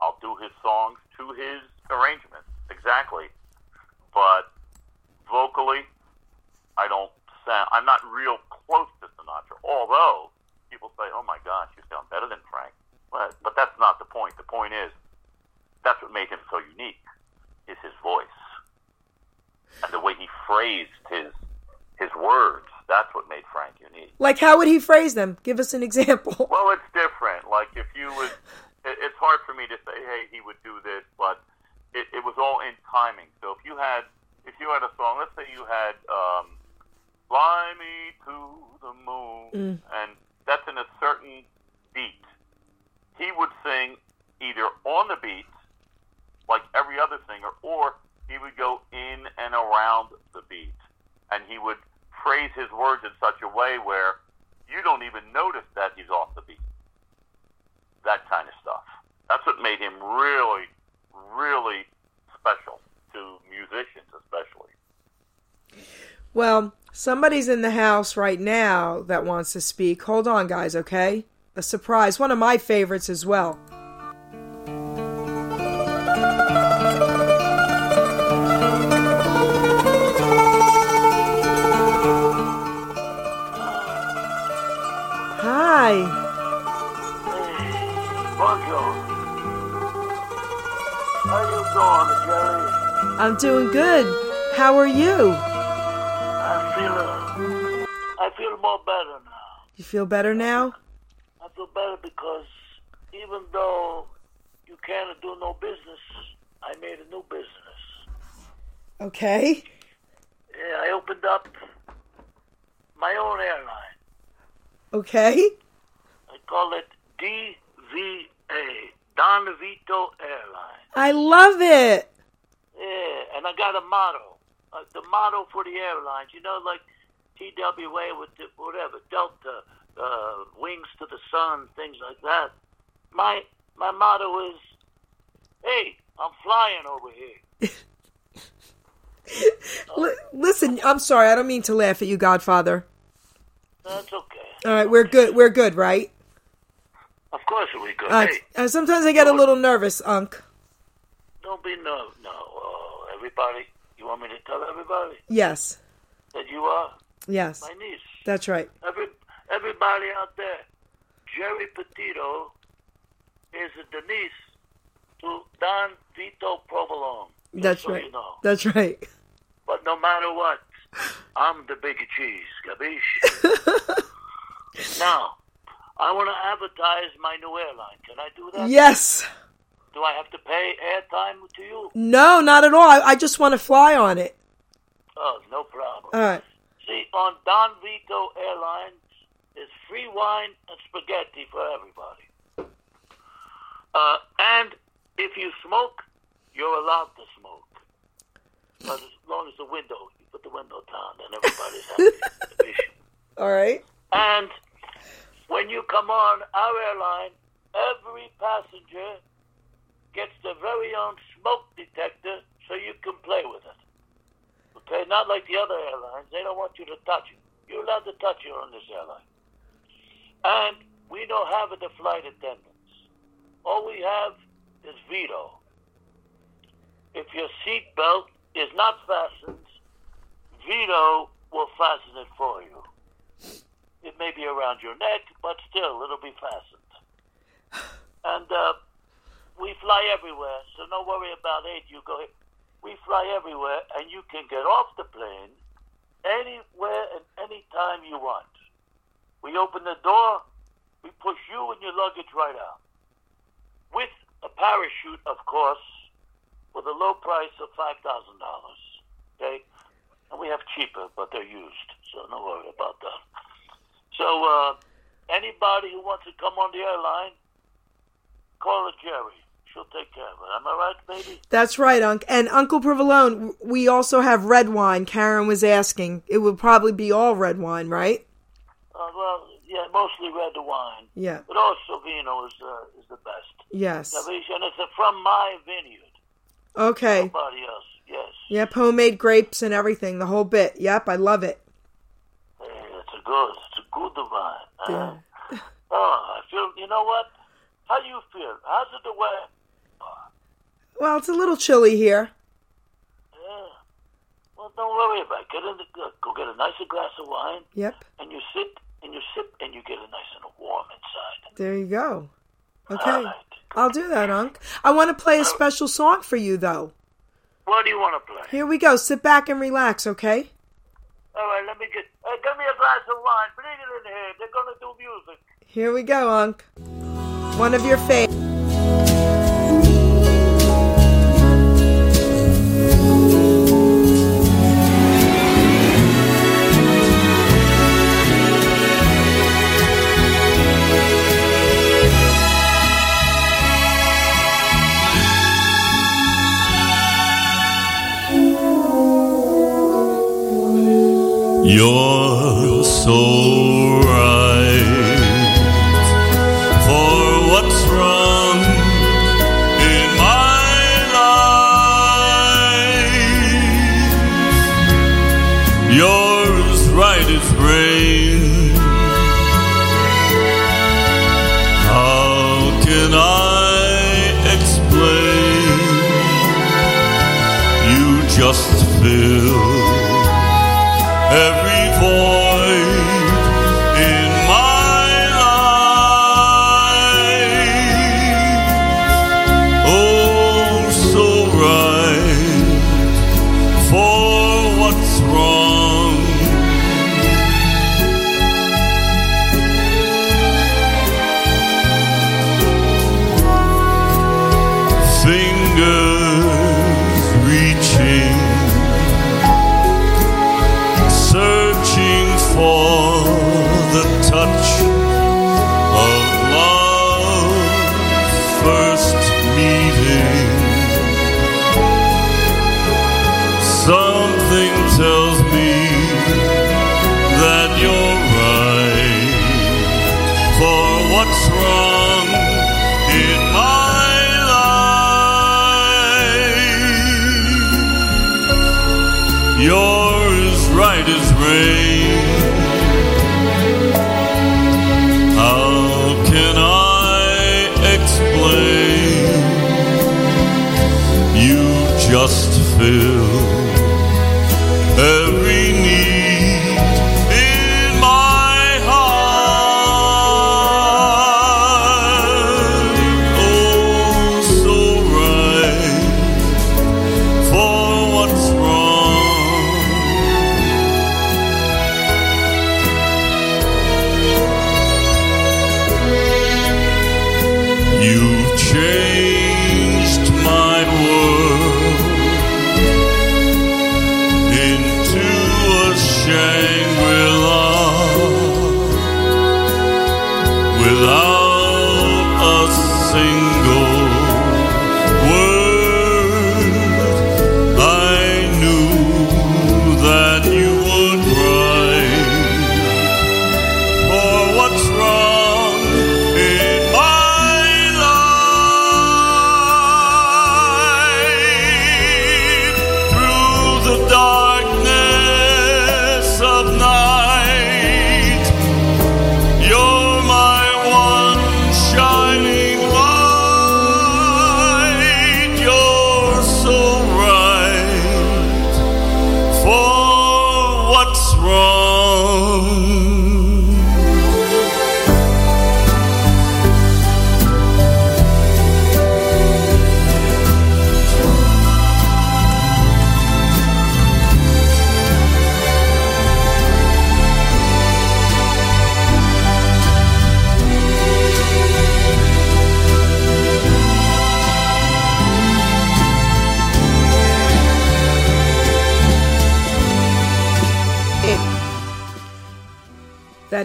I'll do his songs to his arrangement. Exactly. But vocally, I don't sound, I'm not real close to Sinatra. Although, people say, oh my gosh, you sound better than Frank. But, but that's not the point. The point is, that's what made him so unique, is his voice and the way he phrased his his words. That's what made Frank unique. Like, how would he phrase them? Give us an example. Well, it's different. Like if you would, it's hard for me to say, hey, he would do this, but it, it was all in timing. So if you had, if you had a song, let's say you had, um, "Fly Me to the Moon," and that's in a certain beat, he would sing either on the beat, like every other singer, or he would go in and around the beat, and he would phrase his words in such a way where you don't even notice that he's off the beat. That kind of stuff. That's what made him really, really special to musicians, especially. Well, somebody's in the house right now that wants to speak. Hold on, guys, okay? A surprise. One of my favorites as well. Hi. Geri? I'm doing good. How are you? I feel, uh, I feel more better now. You feel better now? I feel better because even though you can't do no business, I made a new business. Okay. Yeah, I opened up my own airline. Okay. I call it DVA, Don Vito Airline. I love it. Yeah, and I got a motto. Uh, the motto for the airlines, you know, like TWA with the, whatever, Delta, uh, Wings to the Sun, things like that. My my motto is, hey, I'm flying over here. Li- listen, I'm sorry. I don't mean to laugh at you, Godfather. That's okay. All right, we're good. We're good, right? Of course we go. Uh, hey, uh, sometimes I get a little nervous, Unc. don't be nervous. no. Oh, everybody, you want me to tell everybody Yes, that you are yes, my niece? that's right. Every everybody out there, Geri Petito is a Denise to Don Vito Provolone. That's so right. You know. That's right. But no matter what, I'm the bigger cheese, capiche? now, I want to advertise my new airline. Can I do that? Yes. Do I have to pay airtime to you? No, not at all. I, I just want to fly on it. Oh, no problem. All right. See, on Don Vito Airlines, there's free wine and spaghetti for everybody. Uh, and if you smoke, you're allowed to smoke. But as long as the window, you put the window down, then everybody's happy. All right. and when you come on our airline, every passenger gets their very own smoke detector so you can play with it. Okay, not like the other airlines. They don't want you to touch it. You're allowed to touch it on this airline. And we don't have the flight attendants. All we have is Vito. If your seatbelt is not fastened, Vito will fasten it for you. It may be around your neck, but still, it'll be fastened. And uh, we fly everywhere, so don't worry about it. You go. We fly everywhere, and you can get off the plane anywhere and anytime you want. We open the door, we push you and your luggage right out, with a parachute, of course, with a low price of five thousand dollars. Okay, and we have cheaper, but they're used, so don't worry about that. So uh, anybody who wants to come on the airline, call her Geri. She'll take care of it. Am I right, baby? That's right, Unc. And Uncle Provolone, we also have red wine. Karen was asking. It would probably be all red wine, right? Uh, well, yeah, mostly red wine, Yeah. but also vino is uh, is the best. Yes. And it's from my vineyard. Okay. Nobody else. Yes. Yep, homemade grapes and everything, the whole bit. Yep, I love it. Hey, it's a good. Good wine. Uh, Yeah. oh, I feel. You know what? How do you feel? How's it the weather? Well, it's a little chilly here. Yeah. Well, don't worry about it. Get in the go get a nicer glass of wine, Yep. and you sit and you sip, and you get a nice and warm inside. There you go. Okay. right. I'll do that, Unc. I want to play a special song for you, though. What do you want to play? Here we go. Sit back and relax, okay? All right, let me get. Hey, give me a glass of wine. In here. They're gonna do music. Here we go, Unc. One of your faves. You're so just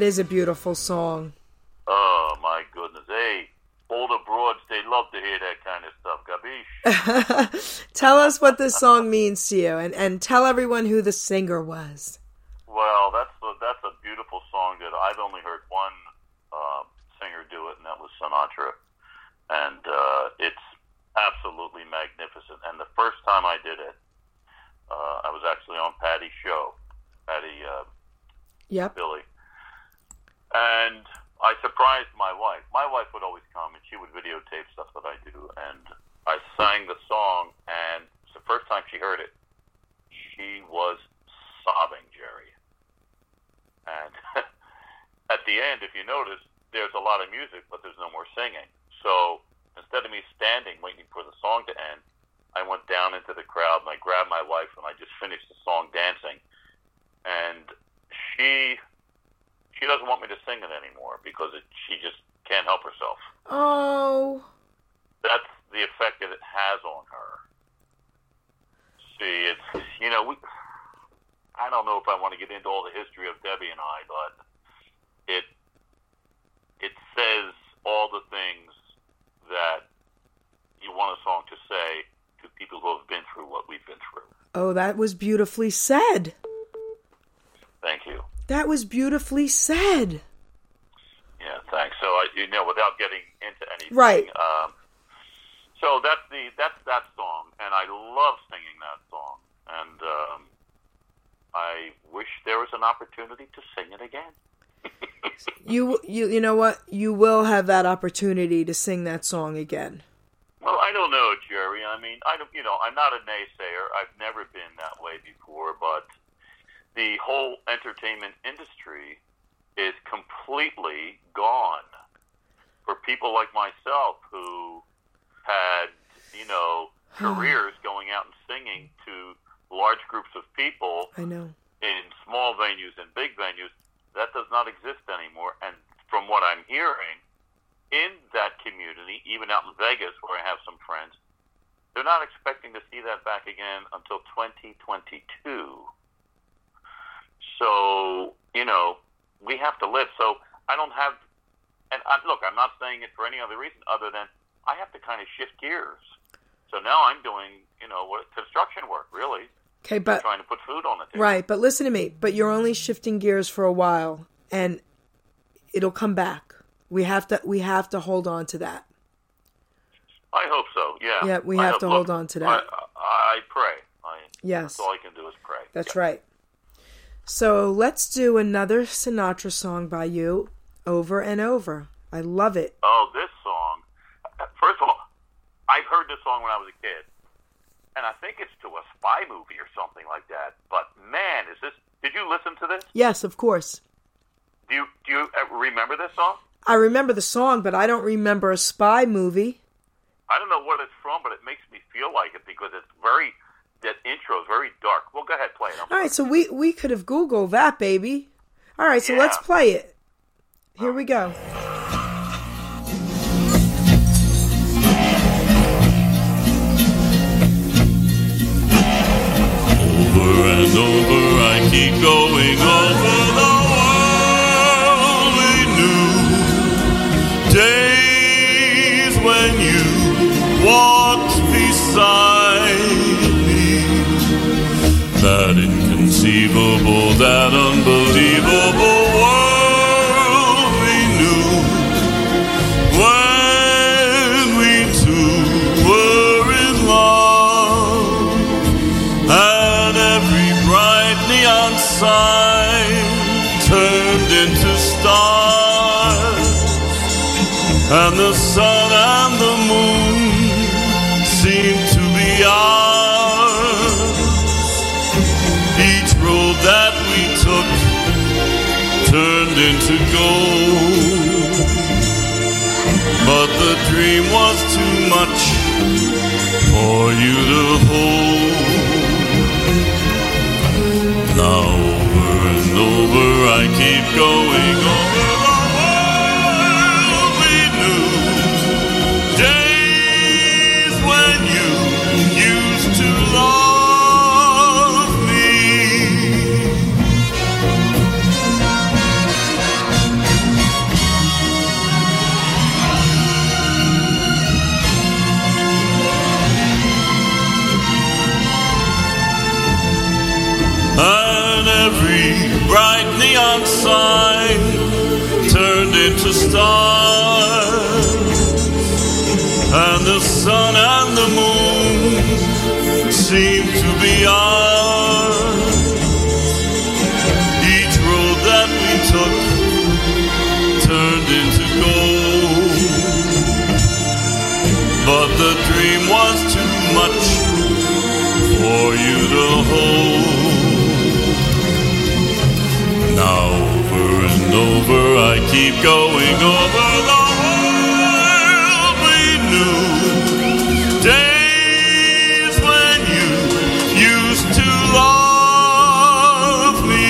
That is a beautiful song. Oh my goodness. Hey, older broads, they love to hear that kind of stuff. Gabish. tell us what this song means to you, and, and tell everyone who the singer was. Well, that's a, that's a beautiful song that I've only heard one uh, singer do it, and that was Sinatra. And uh, it's absolutely magnificent. And the first time I did it, uh, I was actually on Patty's show, Patty uh, Yep. Billy, and I surprised my wife. My wife would always come, and she would videotape stuff that I do, and I sang the song, and the first time she heard it. She was sobbing, Geri. And at the end, if you notice, there's a lot of music, but there's no more singing. So instead of me standing waiting for the song to end, I went down into the crowd and I grabbed my wife and I just finished the song dancing. And she she doesn't want me to sing it anymore because it, she just can't help herself. Oh, That's the effect that it has on her. See, it's you know we. I don't know if I want to get into all the history of Debbie and I, but it it says all the things that you want a song to say to people who have been through what we've been through. oh, that was beautifully said. Thank you. That was beautifully said. Yeah, thanks. So I, you know, without getting into anything, Right. Um, so that's the that's that song, and I love singing that song, and um, I wish there was an opportunity to sing it again. You you you know what? You will have that opportunity to sing that song again. Well, I don't know, Geri. I mean, I don't. You know, I'm not a naysayer. I've never been that way before, but the whole entertainment industry is completely gone for people like myself who had, you know, careers going out and singing to large groups of people I know. in small venues and big venues. That does not exist anymore. And from what I'm hearing, in that community, even out in Vegas, where I have some friends, they're not expecting to see that back again until 2022. So, you know, we have to live. So I don't have, and I, look, I'm not saying it for any other reason other than I have to kind of shift gears. So now I'm doing, you know, what construction work, really, Okay, but trying to put food on the table. right, but listen to me. But you're only shifting gears for a while, and it'll come back. We have to we have to hold on to that. I hope so. Yeah. Yeah, we I have hope- to look, hold on to that. I, I pray. I, Yes. That's all I can do is pray. That's right. So let's do another Sinatra song by you, Over and Over. I love it. Oh, this song. First of all, I've heard this song when I was a kid, and I think it's to a spy movie or something like that. But man, is this? Did you listen to this? Yes, of course. Do you do you uh, remember this song? I remember the song, but I don't remember a spy movie. I don't know what it's from, but it makes me feel like it because it's very. That intro is very dark. Well, go ahead, play it. I'm All right, so we we could have Googled that, baby. All right, so Yeah. let's play it. Here we go. Over and over I keep going over the That inconceivable, that unbelievable world we knew. When we two were in love and every bright neon sign turned into stars, and the sun turned into gold, but the dream was too much for you to hold. Now over and over I keep going over turned into stars, and the sun and the moon seemed to be ours. Each road that we took turned into gold, but the dream was too much for you to hold. Over I keep going over the world we knew. Days when you used to love me.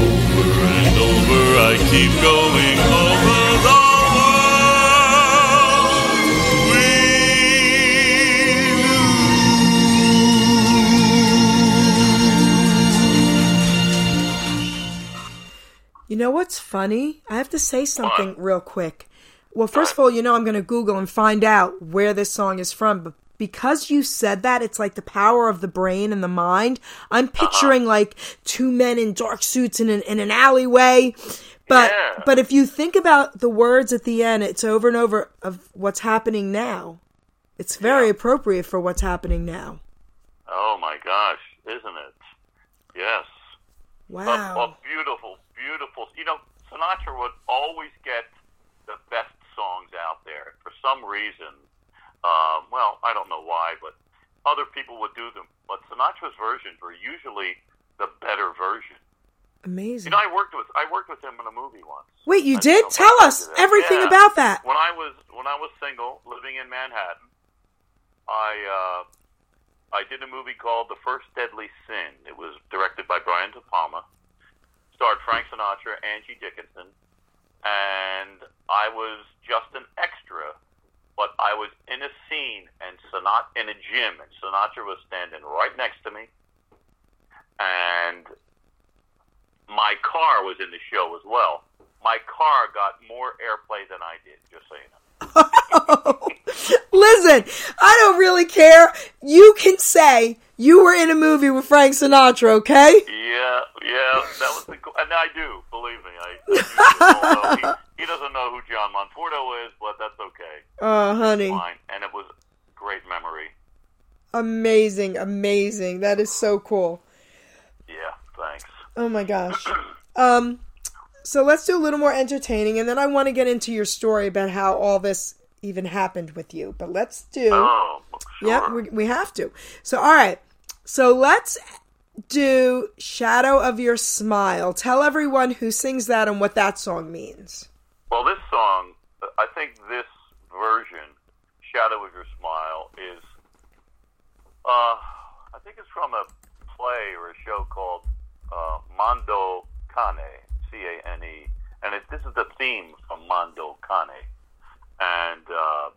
Over and over I keep going over what's funny? I have to say something real quick. Well, first of all, you know I'm going to Google and find out where this song is from, but because you said that, it's like the power of the brain and the mind. I'm uh-huh. picturing like two men in dark suits in an, in an alleyway. But Yeah. but if you think about the words at the end, it's over and over of what's happening now. It's very appropriate for what's happening now. Oh my gosh, isn't it? Yes. Wow. a beautiful, beautiful. You know, Sinatra would always get the best songs out there. For some reason, um, well, I don't know why, but other people would do them. But Sinatra's versions were usually the better version. Amazing. You know, I worked with I worked with him in a movie once. Wait, you I did? Tell us everything Yeah. about that. When I was when I was single, living in Manhattan, I uh, I did a movie called The First Deadly Sin. It was directed by Brian De Palma, starred Frank Sinatra, Angie Dickinson, and I was just an extra. But I was in a scene and Sinatra in a gym, and Sinatra was standing right next to me, and my car was in the show as well. My car got more airplay than I did, just so you know. Listen, I don't really care. You can say you were in a movie with Frank Sinatra, okay? Yeah, yeah, that was the. And I do believe me. I, I do, he, he doesn't know who John Monforto is, but that's okay. Oh, honey. Fine, and it was great memory. Amazing, amazing. That is so cool. Yeah, thanks. Oh my gosh. Um, so let's do a little more entertaining, and then I want to get into your story about how all this even happened with you. But let's do. Oh, sure. Yep, we, we have to. So, all right. So let's do Shadow of Your Smile. Tell everyone who sings that and what that song means. Well, this song, I think this version, "Shadow of Your Smile," is, uh, I think it's from a play or a show called uh, Mondo Cane, C A N E, and it, this is the theme from Mondo Cane, and uh,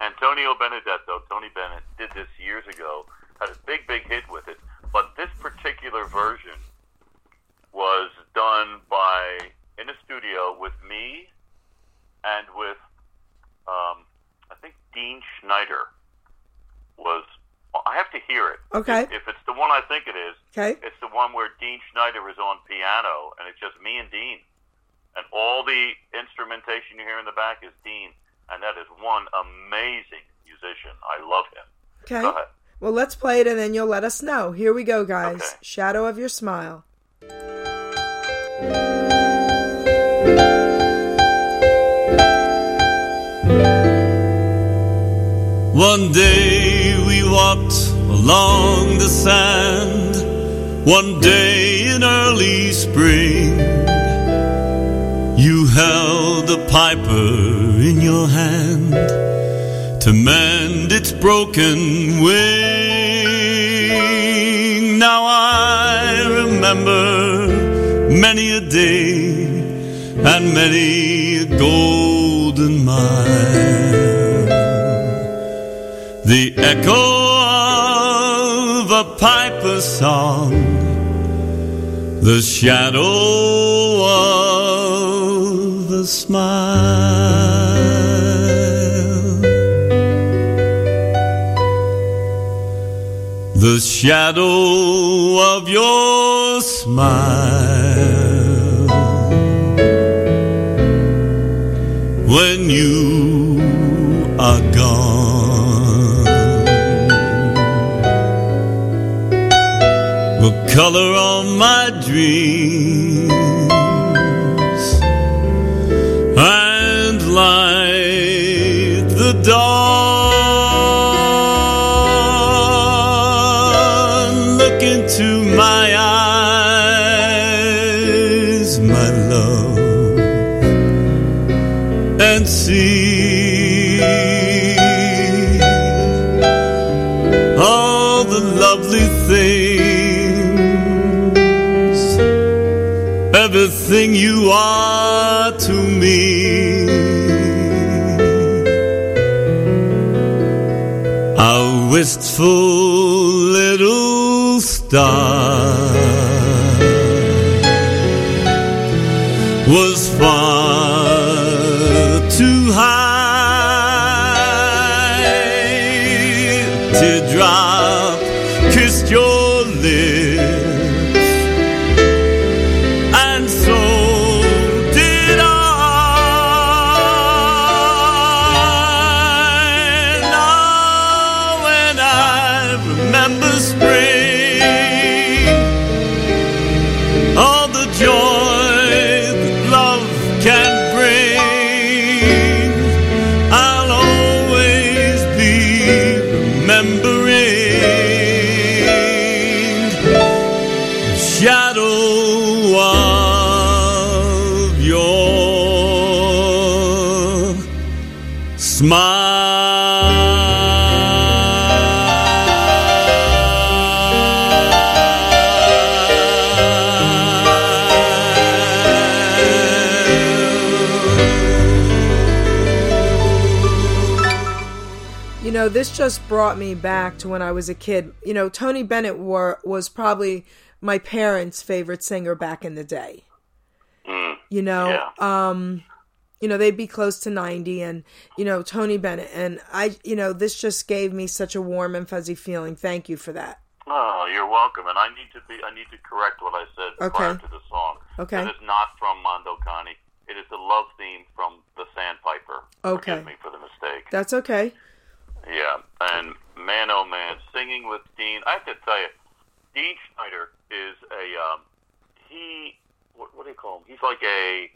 Antonio Benedetto, Tony Bennett, did this years ago, had a big, big hit with it, but this particular version was done by in a studio with me and with um, I think Dean Schneider was. I have to hear it. Okay. If it's the one I think it is, Okay. it's the one where Dean Schneider is on piano, and it's just me and Dean, and all the instrumentation you hear in the back is Dean, and that is one amazing musician. I love him. Okay. Go ahead. Well, let's play it and then you'll let us know. Here we go, guys. Okay. Shadow of Your Smile. One day we walked along the sand. One day in early spring, you held a piper in your hand to mend its broken wing. Now I remember many a day and many a golden mile the echo of a piper's song, the shadow of a smile, the shadow of your smile when you are gone. will color all my dreams wistful little star this just brought me back to when I was a kid. You know, Tony Bennett were, was probably my parents' favorite singer back in the day. Mm, You know, yeah. um, you know, they'd be close to 90 and, you know, Tony Bennett. And I, you know, this just gave me such a warm and fuzzy feeling. Thank you for that. Oh, you're welcome. And I need to be. I need to correct what I said Okay. prior to the song. Okay. It is not from Mondo Cane. It is the love theme from the Sandpiper. Okay. Forgive me for the mistake. That's okay. And man, oh man, singing with Dean. I have to tell you, Dean Schneider is a um, he. What, what do you call him? He's like a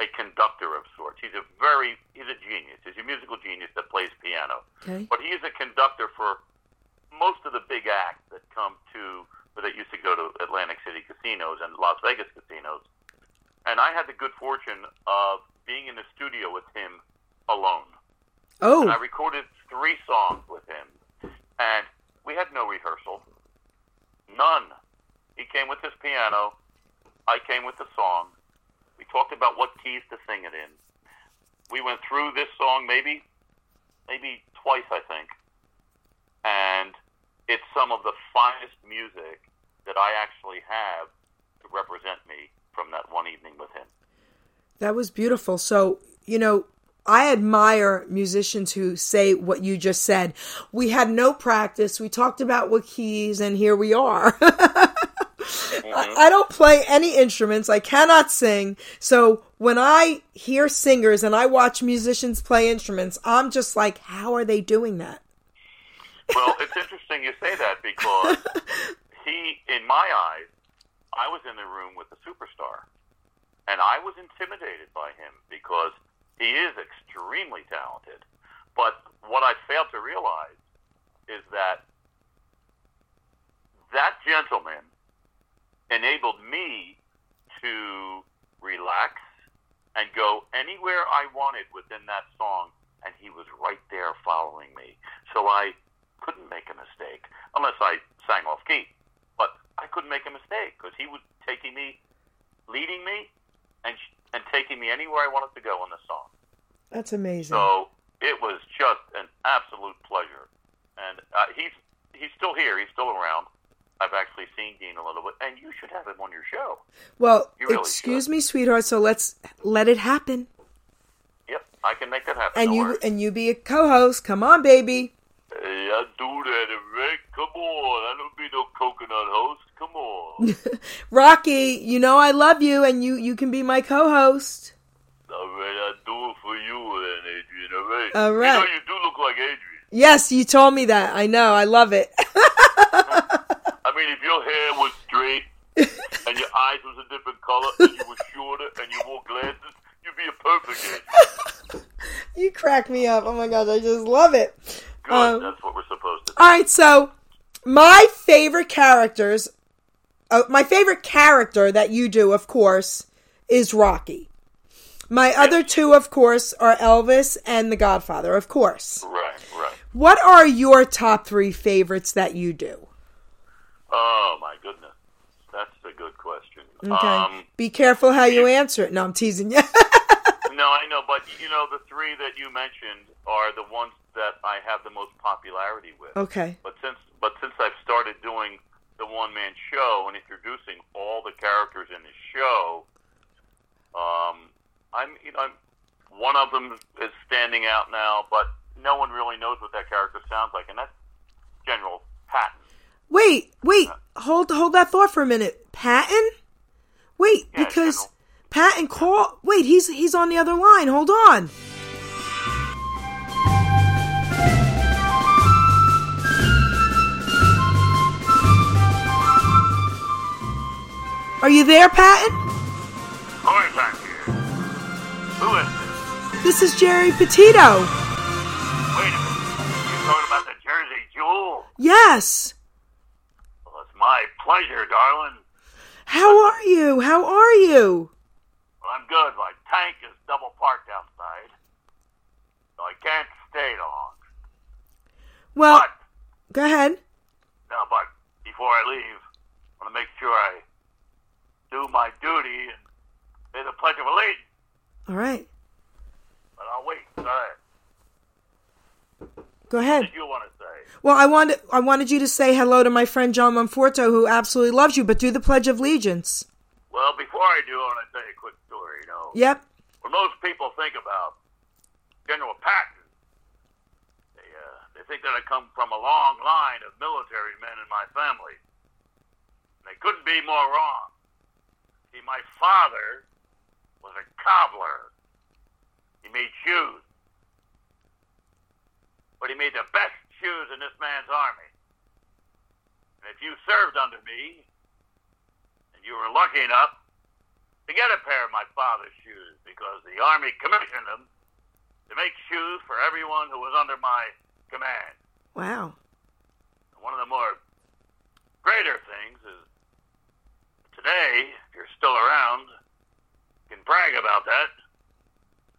a conductor of sorts. He's a very he's a genius. He's a musical genius that plays piano. Okay. But he is a conductor for most of the big acts that come to that used to go to Atlantic City casinos and Las Vegas casinos. And I had the good fortune of being in the studio with him alone. Oh, And I recorded three songs with him. And we had no rehearsal. None. He came with his piano. I came with the song. We talked about what keys to sing it in. We went through this song maybe, maybe twice, I think. And it's some of the finest music that I actually have to represent me from that one evening with him. that was beautiful. So, you know, I admire musicians who say what you just said. We had no practice. We talked about what keys, and here we are. I, mm-hmm. I don't play any instruments. I cannot sing. So when I hear singers and I watch musicians play instruments, I'm just like, how are they doing that? Well, it's interesting you say that because he, in my eyes, I was in the room with the superstar, and I was intimidated by him because he is extremely talented. But what I failed to realize is that that gentleman enabled me to relax and go anywhere I wanted within that song, and he was right there following me. So I couldn't make a mistake unless I sang off key. But I couldn't make a mistake because he was taking me, leading me, and and taking me anywhere I wanted to go in the song. That's amazing. So it was just an absolute pleasure, and uh, he's he's still here. He's still around. I've actually seen Dean a little bit, and you should have him on your show. well, really excuse should. me, sweetheart. So let's let it happen. Yep, I can make that happen. And you and you be a co-host. Come on, baby. Hey, I do that, Rick. Come on, I don't be no coconut host. Come on. Rocky, you know I love you, and you you can be my co-host. all right, I do it for you, then, Adrian. All right. All You know you do look like Adrian. Yes, you told me that. I know. I love it. I mean, if your hair was straight and your eyes was a different color and you were shorter and you wore glasses, you'd be a perfect Adrian. you crack me up. Oh my gosh, I just love it. Good. Um, That's what we're supposed to do. All right, so my favorite characters, uh, my favorite character that you do, of course, is Rocky. My other two, of course, are Elvis and The Godfather, of course. Right, right. What are your top three favorites that you do? Oh, my goodness. That's a good question. Okay. Um, Be careful how you answer it. No, I'm teasing you. no, I know, but, you know, the three that you mentioned are the ones that I have the most popularity with. okay. But since but since I've started doing the one man show and introducing all the characters in the show, um, I'm you know I'm, one of them is standing out now, but no one really knows what that character sounds like, and that's General Patton. Wait, wait. Hold hold that thought for a minute. Patton? Wait, Yeah, because General. Patton call. Wait, he's he's on the other line. Hold on. Are you there, Patton? Who is that here? Who is this? This is Geri Petito. Wait a minute. You're talking about the Jersey Jewel? Yes. Well, it's my pleasure, darling. How are you? How are you? Well, I'm good. My tank is double parked outside, so I can't stay long. Well, But go ahead. No, but before I leave, I want to make sure I do my duty and say the Pledge of Allegiance. All right. But I'll wait. All right. Go What ahead. did you want to say? Well, I wanted I wanted you to say hello to my friend John Monforto, who absolutely loves you. But do the Pledge of Allegiance. Well, before I do, I want to tell you a quick story. You know, Yep. when most people think about General Patton, they uh, they think that I come from a long line of military men in my family. They couldn't be more wrong. See, my father was a cobbler. He made shoes. but he made the best shoes in this man's army. And if you served under me, and you were lucky enough to get a pair of my father's shoes because the army commissioned them to make shoes for everyone who was under my command. Wow. One of the more greater things is today, if you're still around, you can brag about that.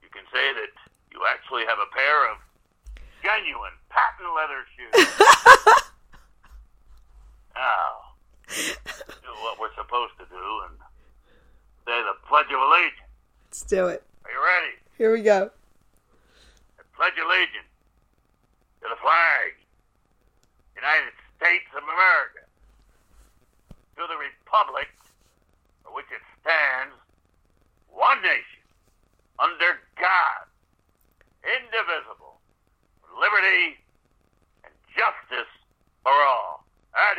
You can say that you actually have a pair of genuine patent leather shoes. now, do what we're supposed to do and say the Pledge of Allegiance. Let's do it. Are you ready? Here we go. I pledge of allegiance to the flag, United States of America, to the republic which it stands, one nation, under God, indivisible, liberty and justice for all. At.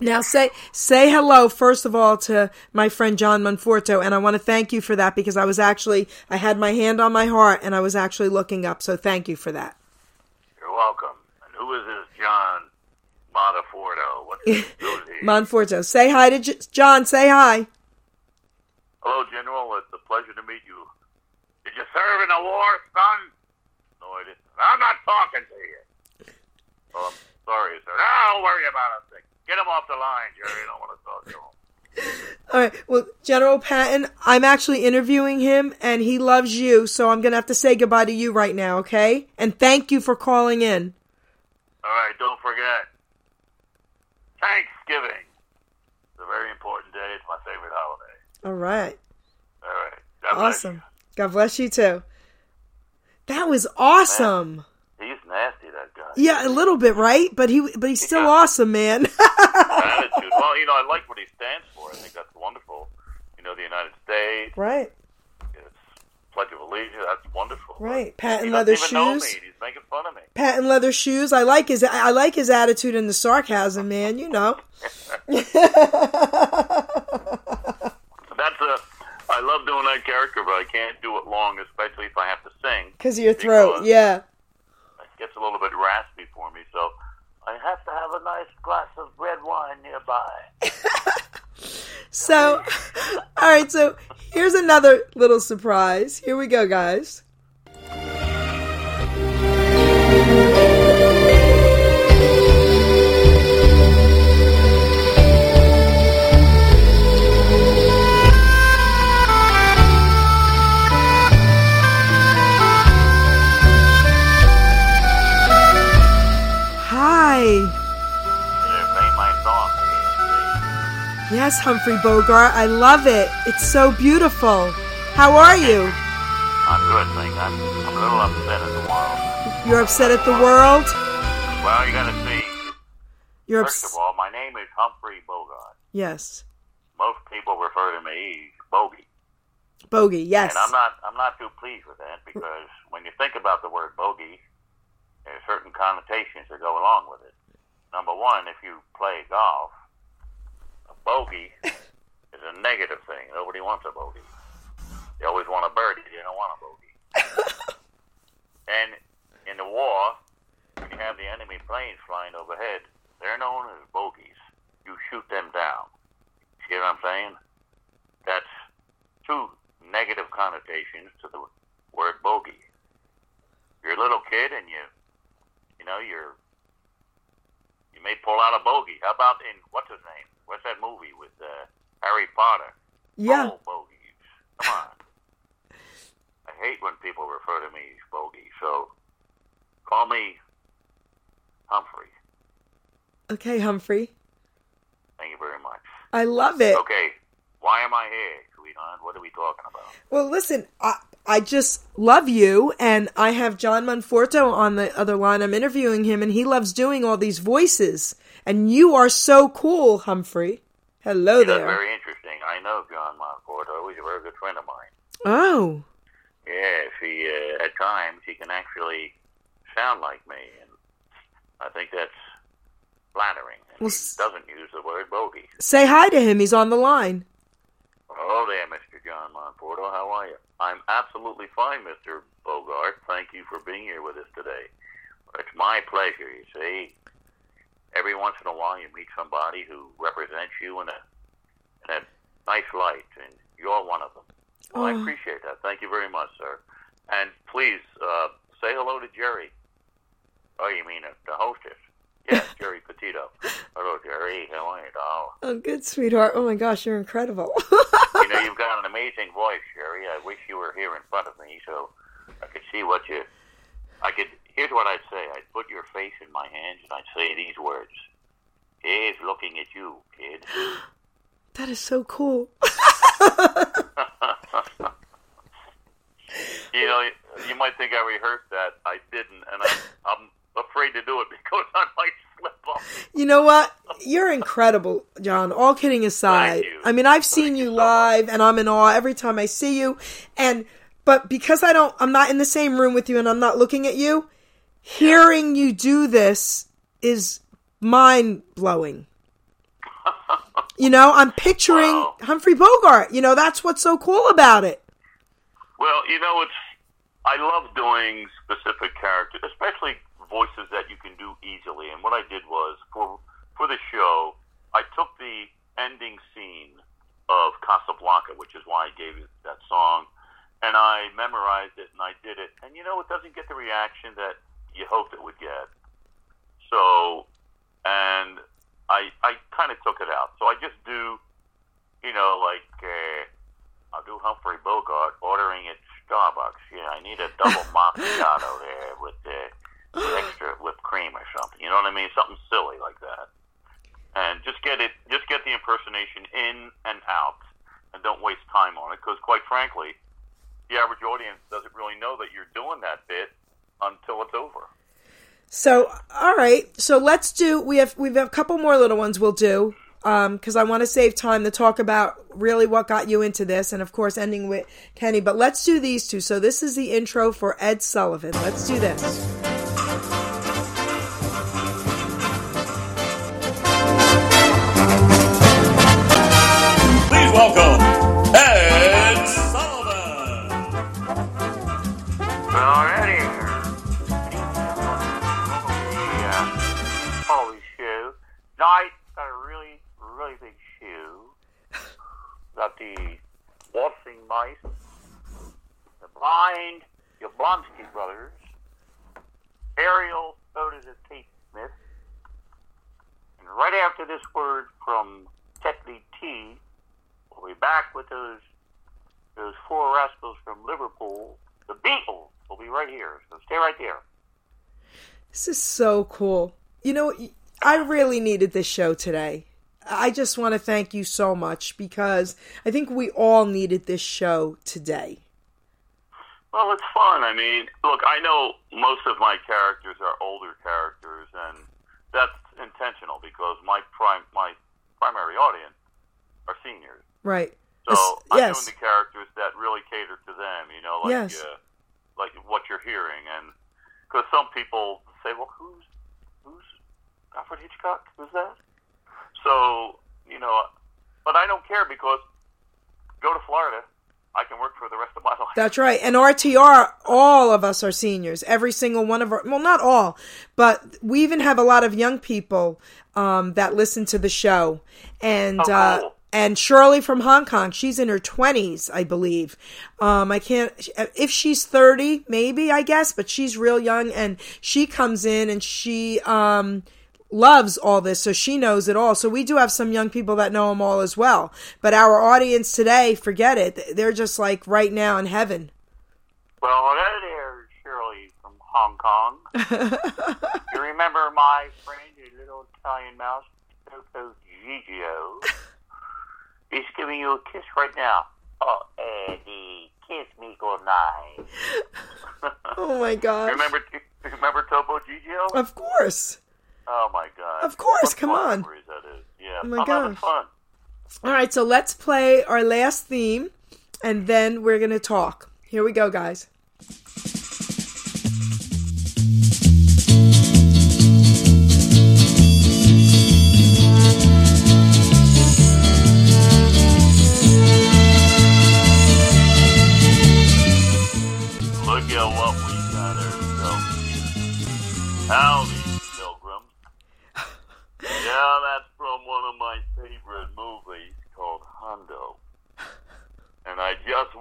Now say say hello first of all to my friend John Monforto, and I want to thank you for that because I was actually I had my hand on my heart and I was actually looking up. So thank you for that. You're welcome. And who is this John Monteforto? What's his, is? Monforto, say hi to J- John. Say hi. Hello, General. It's a pleasure to meet you. Did you serve in the war, son? No, I didn't. I'm not talking to you. Well, I'm sorry, sir. No, don't worry about it. Get him off the line, Geri. I don't want to talk to him. All right. Well, General Patton, I'm actually interviewing him, and he loves you. So I'm gonna have to say goodbye to you right now, okay? And thank you for calling in. All right, don't forget. Thanksgiving. It's a very important day. It's my favorite holiday. All right. All right. God bless Awesome. God bless you too. That was awesome. you. He's nasty, that guy. Yeah, a little bit, right? But he, but he's still Yeah. awesome, man. Attitude. Well, you know, I like what he stands for. I think that's wonderful. You know, the United States, right, Pledge of Allegiance. That's wonderful. right. Patent leather shoes. me. He's making fun of me. Patent leather shoes. I like his. I like his attitude and the sarcasm, man. You know. That's a. I love doing that character, but I can't do it long, especially if I have to sing. Because of your throat. Yeah. It gets a little bit raspy for me, so I have to have a nice glass of red wine nearby. So, all right. So here's another little surprise. Here we go, guys. Yes, Humphrey Bogart. I love it. It's so beautiful. How are you? I'm good, thing. I'm, I'm a little upset at the world. You're upset at the world? Well, you got to see. You're First ups- of all, my name is Humphrey Bogart. Yes. Most people refer to me as Bogey, Bogey, yes. and I'm not. I'm not too pleased with that because when you think about the word bogey, there's certain connotations that go along with it. Number one, if you play golf, bogey is a negative thing. Nobody wants a bogey. They always want a birdie. They don't want a bogey. and in the war, when you have the enemy planes flying overhead, they're known as bogeys. You shoot them down. See what I'm saying? That's two negative connotations to the word bogey. You're a little kid and you, you know, you're, you may pull out a bogey. How about in, what's his name? What's that movie with uh, Harry Potter? yeah. Oh, bogeys. Come on. I hate when people refer to me as bogey, so call me Humphrey. Okay, Humphrey. Thank you very much. I love it. Okay, why am I here, sweetheart? What are we talking about? Well, listen, I, I just love you, and I have John Monforto on the other line. I'm interviewing him, and he loves doing all these voices. And you are so cool, Humphrey. Hello That's there. very interesting. I know John Monforto. He's a very good friend of mine. Oh, Yes, he uh, at times he can actually sound like me, and I think that's flattering. Well, he doesn't use the word bogey. say hi to him. He's on the line. Hello there, Mr. John Monforto. How are you? I'm absolutely fine, Mr. Bogart. Thank you for being here with us today. It's my pleasure. You see, every once in a while you meet somebody who represents you in a in a nice light, and you're one of them. Well, I Oh. appreciate that. Thank you very much, sir. And please uh, say hello to Geri. Oh, you mean uh, the hostess? Yes, Geri Petito. Hello, Geri. How are you, doll? Oh, good, sweetheart. Oh my gosh, you're incredible. You know, you've got an amazing voice, Geri. I wish you were here in front of me so I could see what you. I could. Here's what I'd say. I'd put your face in my hands and I'd say these words. He's looking at you, kid. that is so cool. You know, you might think I rehearsed that. I didn't, and I, I'm afraid to do it because I might slip up. You know what? You're incredible, John. All kidding aside. Thank you. I mean, I've seen you live and I'm in awe every time I see you. And but because I don't I'm not in the same room with you and I'm not looking at you, hearing you do this is mind blowing. You know, I'm picturing Wow. Humphrey Bogart. You know, that's what's so cool about it. Well, you know, it's I love doing specific characters, especially voices that you can do easily. And what I did was for for the show, I took the ending scene of Casablanca, which is why I gave it that song, and I memorized it and I did it. And you know, it doesn't get the reaction that you hoped it would get. So, and I I kind of took it out. So I just do, you know, like. Uh, I'll do Humphrey Bogart ordering at Starbucks. Yeah, I need a double macchiato there with uh, extra whipped cream or something. You know what I mean? Something silly like that. And just get it, just get the impersonation in and out, and don't waste time on it. Because quite frankly, the average audience doesn't really know that you're doing that bit until it's over. So, all right. So let's do. We have we have a couple more little ones. We'll do um, because I want to save time to talk about really what got you into this, and of course ending with Kenny. But let's do these two. So this is the intro for Ed Sullivan. Let's do this. Please welcome Tonight, got a really, really big shoe. Got the waltzing mice, the blind, your Blonsky brothers, Ariel Otis of Kate Smith, and right after this word from Tetley T, we'll be back with those those four rascals from Liverpool, the Beatles, will be right here. So stay right there. This is so cool. You know, I really needed this show today. I just want to thank you so much because I think we all needed this show today. Well, it's fun. I mean, look, I know most of my characters are older characters, and that's intentional because my prime my primary audience are seniors. Right. So Yes- I'm doing the characters that really cater to them. You know, like Yes. uh, like what you're hearing, and because some people say, "Well, who's Alfred Hitchcock? Who's that?" So you know, but I don't care because go to Florida, I can work for the rest of my life. That's right. And RTR, all of us are seniors. Every single one of our, well, not all, but we even have a lot of young people um, that listen to the show. And, Oh, uh, and Shirley from Hong Kong, she's in her 20s, I believe. Um, I can't, if she's 30, maybe, I guess, but she's real young and she comes in and she, um, loves all this, so she knows it all. So we do have some young people that know them all as well. But our audience today, forget it. They're just like right now in heaven. Well, hello there, Shirley from Hong Kong. you remember my friend, the little Italian mouse, Topo Gigio? He's giving you a kiss right now. Oh, Eddie, kiss me goodnight. Oh my gosh. remember, remember Topo Gigio? Of course. Oh my God! Of course, What come on. Yeah, Oh my I'm gosh. fun. All right, so let's play our last theme and then we're going to talk. Here we go, guys.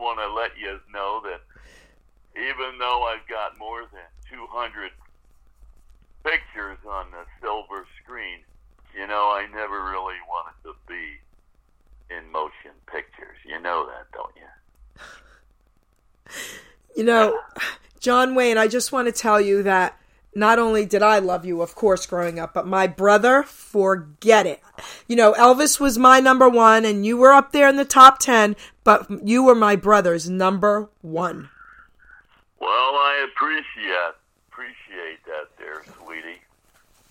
Want to let you know that even though I've got more than 200 pictures on the silver screen, you know, I never really wanted to be in motion pictures. You know that, don't you? You know, John Wayne, I just want to tell you that not only did I love you, of course, growing up, but my brother, forget it. You know, Elvis was my number one, and you were up there in the top 10, but you were my brother's number one. Well, I appreciate appreciate that, there, sweetie.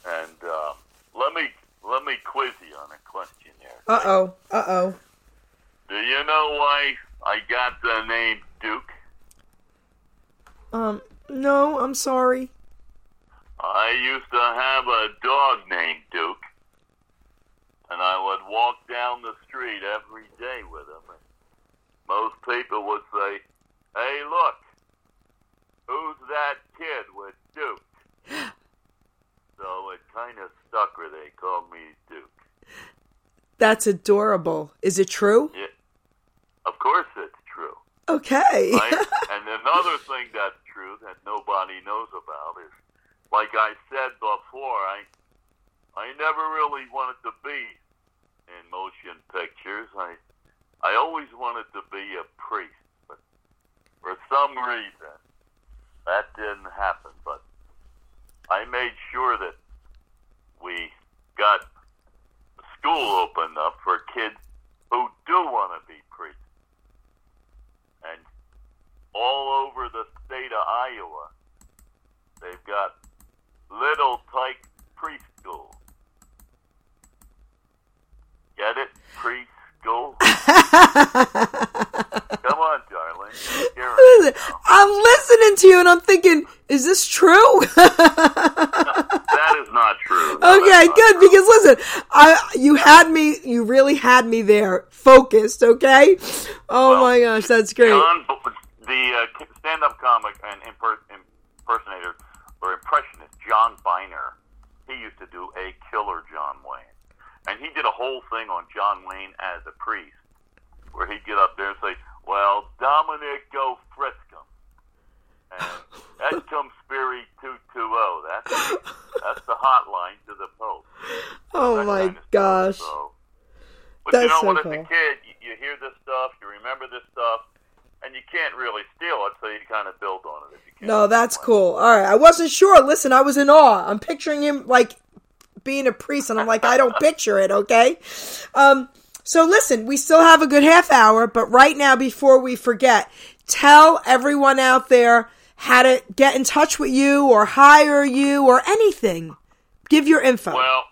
And uh, let me let me quiz you on a question there. Uh oh. Uh oh. Do you know why I got the name Duke? Um, no, I'm sorry. I used to have a dog named Duke, and I would walk down the street every day with him. And most people would say, "Hey, look, who's that kid with Duke?" so it kind of stuck where they called me Duke. That's adorable. Is it true? Yeah, of course it's true. Okay. Right? and another thing that's true that nobody knows about is, like I said before, I I never really wanted to be in motion pictures. I I always wanted to be a priest, but for some reason that didn't happen. But I made sure that we got school opened up for kids who do want to be priests. And all over the state of Iowa, they've got little tyke preschool. Get it? Preschool? Come on, darling. I'm listening to you and I'm thinking, is this true? That is not true. No, Okay, not good. true. Because listen, I you had me. You really had me there, focused. Okay. Oh Well, my gosh, that's great. John, the uh, stand-up comic and impersonator or impressionist John Byner, he used to do a killer John Wayne, and he did a whole thing on John Wayne as a priest, where he'd get up there and say, "Well, Dominic, go frisk him," and et cum spiri two two zero. That's that's the hotline to the Pope. Oh that my kind of stuff, gosh. so- But you know, so when cool. as a kid, you, you hear this stuff, you remember this stuff, and you can't really steal it, so you kind of build on it if you can. No, that's cool. All right, I wasn't sure. Listen, I was in awe. I'm picturing him like being a priest, and I'm like, I don't picture it. Okay. Um. So listen, we still have a good half hour, but right now, before we forget, tell everyone out there how to get in touch with you or hire you or anything. Give your info. Well,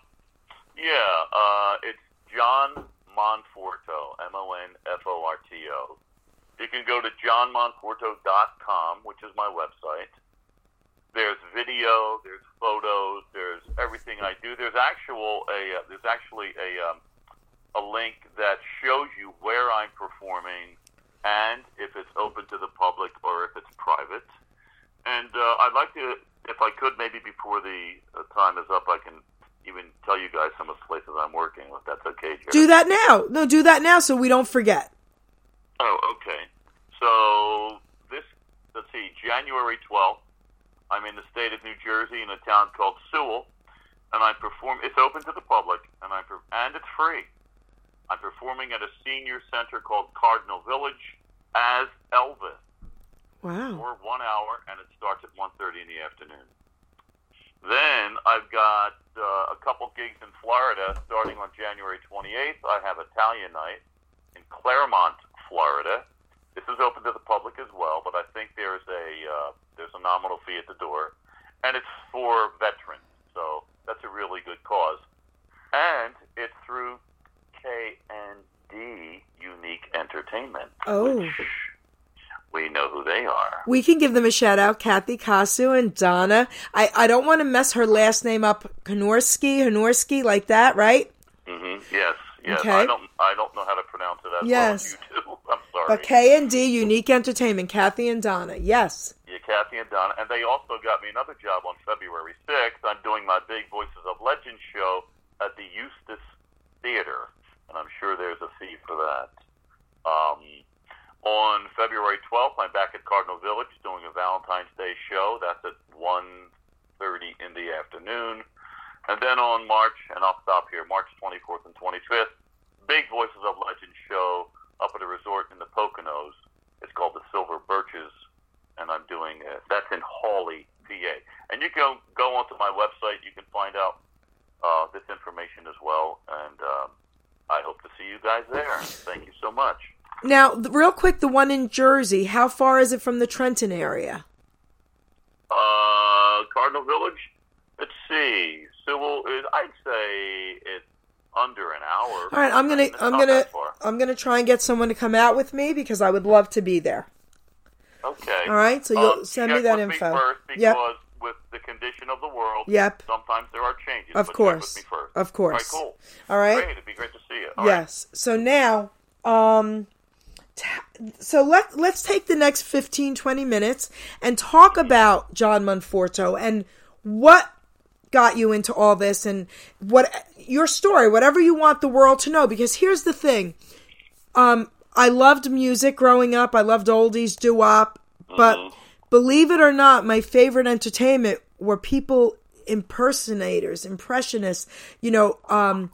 yeah, uh, it's John Monforto, M O N F O R T O. You can go to johnmonforto.com, which is my website. There's video, there's photos, there's everything I do. There's actual a uh, there's actually a um, a link that shows you where I'm performing and if it's open to the public or if it's private. And uh, I'd like to, if I could, maybe before the uh, time is up, I can even tell you guys some of the places I'm working with. That's okay, Geri. do that now. No, do that now so we don't forget. Oh, okay. So this, let's see, January 12th, I'm in the state of New Jersey in a town called Sewell, and I perform. It's open to the public, and I and it's free. I'm performing at a senior center called Cardinal Village as Elvis Wow. for one hour, and it starts at 1.30 in the afternoon. Then I've got uh, a couple gigs in Florida starting on January 28th. I have Italian Night in Clermont, Florida. This is open to the public as well, but I think there's a uh, there's a nominal fee at the door, and it's for veterans, so that's a really good cause. And it's through KND Unique Entertainment. Oh. we know who they are. We can give them a shout out, Kathy Kasu and Donna. I, I don't want to mess her last name up, Honorski, Honorski, like that, right? hmm Yes, yes. Okay. I don't I don't know how to pronounce it as Yes. well as you do. I'm sorry. But K and D Unique Entertainment, Kathy and Donna. Yes. Yeah, Kathy and Donna. And they also got me another job on February 6th. I'm doing my Big Voices of Legend show at the Eustis Theater. And I'm sure there's a fee for that. Um, On February 12th, I'm back at Cardinal Village doing a Valentine's Day show. That's at 1.30 in the afternoon. And then on March, and I'll stop here, March 24th and 25th, big Voices of Legend show up at a resort in the Poconos. It's called the Silver Birches, and I'm doing it. That's in Hawley, PA. And you can go onto my website. You can find out uh, this information as well. And um, I hope to see you guys there. Thank you so much. Now, real quick, the one in Jersey, how far is it from the Trenton area? Uh, Cardinal Village. Let's see. Sewell is. I'd say it's under an hour. All right, I'm gonna I'm gonna. I'm gonna try and get someone to come out with me because I would love to be there. Okay. All right, so you'll Um, send me that info. Me because Yep. The condition of the world, Yep. sometimes there are changes. Of course. Check with me first. Of course. All right, cool. All right. Great. It'd be great to see you. All right. yes. So now, um, t- so let let's take the next 15, 20 minutes and talk about John Monforto and what got you into all this and what your story, whatever you want the world to know. Because here's the thing, um, I loved music growing up. I loved oldies, doo wop, but believe it or not, my favorite entertainment were people impersonators, impressionists. You know, um,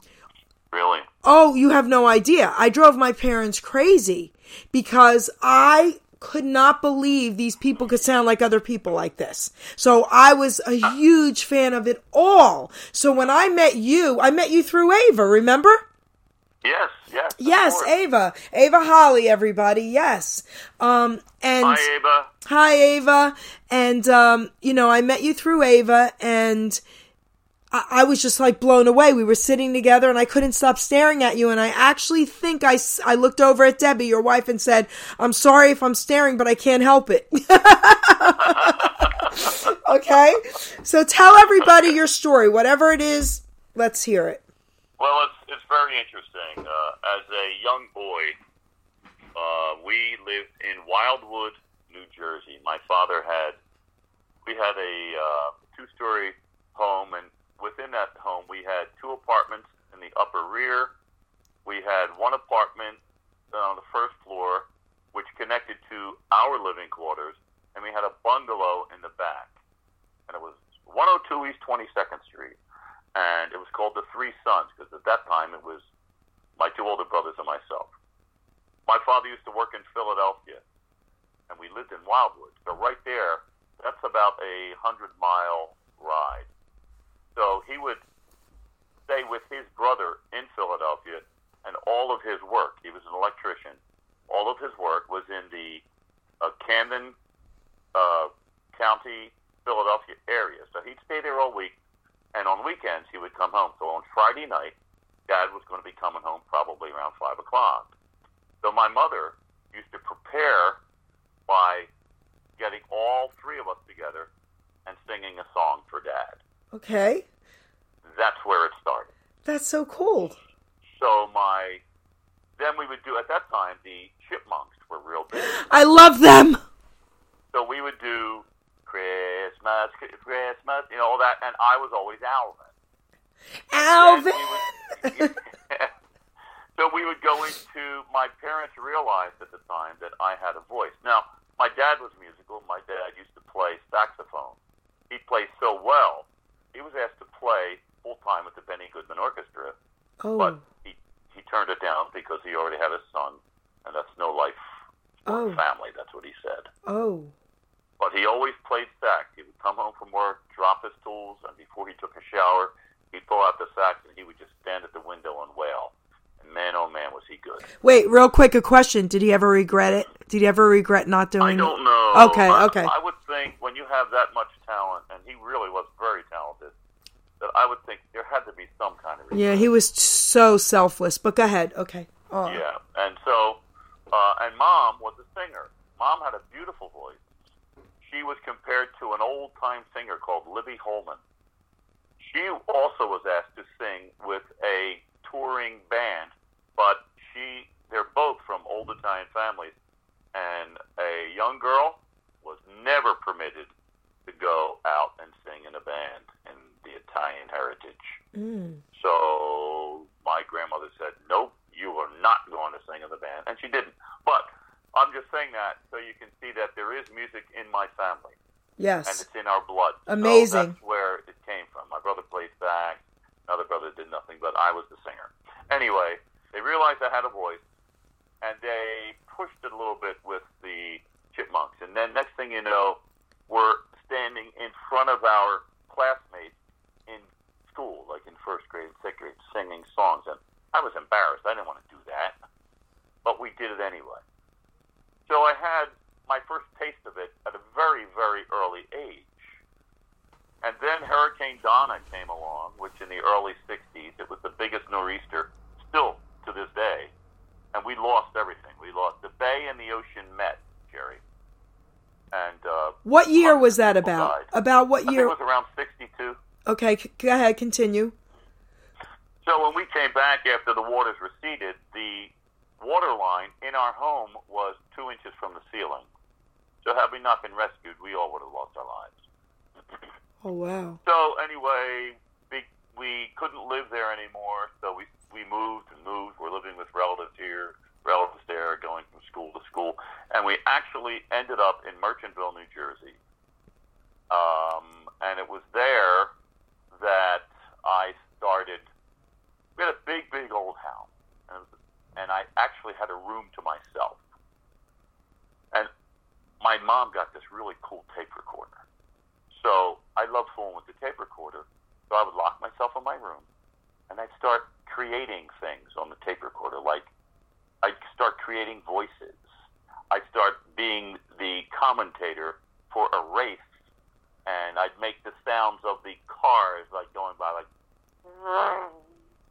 Really. Oh, you have no idea. I drove my parents crazy because I could not believe these people could sound like other people like this. So I was a huge fan of it all. So when I met you, I met you through Ava, remember? Yes. Yes. Yes. Ava. Ava Holly, everybody. Yes. Um, and Hi, Ava. Hi, Ava. And, um, you know, I met you through Ava and I, I was just like blown away. We were sitting together and I couldn't stop staring at you. And I actually think I, s- I looked over at Debbie, your wife, and said, I'm sorry if I'm staring, but I can't help it. okay. So tell everybody your story, whatever it is. Let's hear it. Well, it's it's very interesting. Uh, as a young boy, uh, we lived in Wildwood, New Jersey. My father had we had a uh, two-story home, and within that home, we had two apartments in the upper rear. We had one apartment on the first floor, which connected to our living quarters, and we had a bungalow in the back. And it was 102 East 22nd Street and it was called the Three Sons because at that time it was my two older brothers and myself. My father used to work in Philadelphia, and we lived in Wildwood. So right there, that's about a hundred mile ride. So he would stay with his brother in Philadelphia, and all of his work. He was an electrician. All of his work was in the uh, Camden uh, County, Philadelphia area. So he'd stay there all week and on weekends he would come home. So on Friday night, Dad was going to be coming home probably around five o'clock. So my mother used to prepare by getting all three of us together and singing a song for Dad. Okay. That's where it started. That's so cool. So my then we would do at that time the chipmunks were real big. I love them. So we would do Christmas, Christmas, you know all that, and I was always Alvin. Alvin. We would- so we would go into. My parents realized at the time that I had a voice. Now, my dad was musical. My dad used to play saxophone. He played so well. He was asked to play full time with the Benny Goodman Orchestra, oh. but he he turned it down because he already had a son, and that's no life for Oh. family. That's what he said. Oh. But he always played sax. He would come home from work, drop his tools, and before he took a shower, he'd pull out the sax and he would just stand at the window and wail. And man, oh man, was he good. Wait, real quick, a question. Did he ever regret it? Did he ever regret not doing I don't know. Okay, I, okay. I would think when you have that much talent, and he really was very talented, that I would think there had to be some kind of reason. Yeah, he was so selfless. But go ahead. Okay. Oh. Yeah, and so, uh, and mom was a singer. Mom had a beautiful voice. She was compared to an old time singer called Libby Holman. She also was asked to sing with a touring band, but she, they're both from old Italian families, and a young girl was never permitted to go out and sing in a band in the Italian heritage. Mm. So my grandmother said, "Nope, you are not going to sing in the band," and she didn't. But I'm just saying that so you can see that there is music in my family, Yes. and it's in our blood. So Amazing. that's where it came from. My brother played sax. Another brother did nothing, but I was the singer. Anyway, they realized I had a voice, and they pushed it a little bit with the chipmunks. And then next thing you know, we're standing in front of our classmates in school, like in first grade, and second grade, singing songs. And I was embarrassed. I didn't want to do that, but we did it anyway. So I had my first taste of it at a very, very early age. And then Hurricane Donna came along, which in the early 60s, it was the biggest nor'easter still to this day. And we lost everything. We lost the bay and the ocean met, Geri. And uh, What year was that about? died. About what year? it was around 62. Okay, c- go ahead, continue. So when we came back after the waters receded, the water line in our home was two inches from the ceiling. So had we not been rescued, we all would have lost our lives. Oh wow. So anyway, we, we couldn't live there anymore, so we we moved and moved. We're living with relatives here, relatives there, going from school to school, and we actually ended up in Merchantville, New Jersey. Um, and it was there that I started. We had a big, big old house, and, I actually had a room to myself. And my mom got this really cool tape recorder. So I loved fooling with the tape recorder. So I would lock myself in my room and I'd start creating things on the tape recorder. Like I'd start creating voices. I'd start being the commentator for a race and I'd make the sounds of the cars like going by like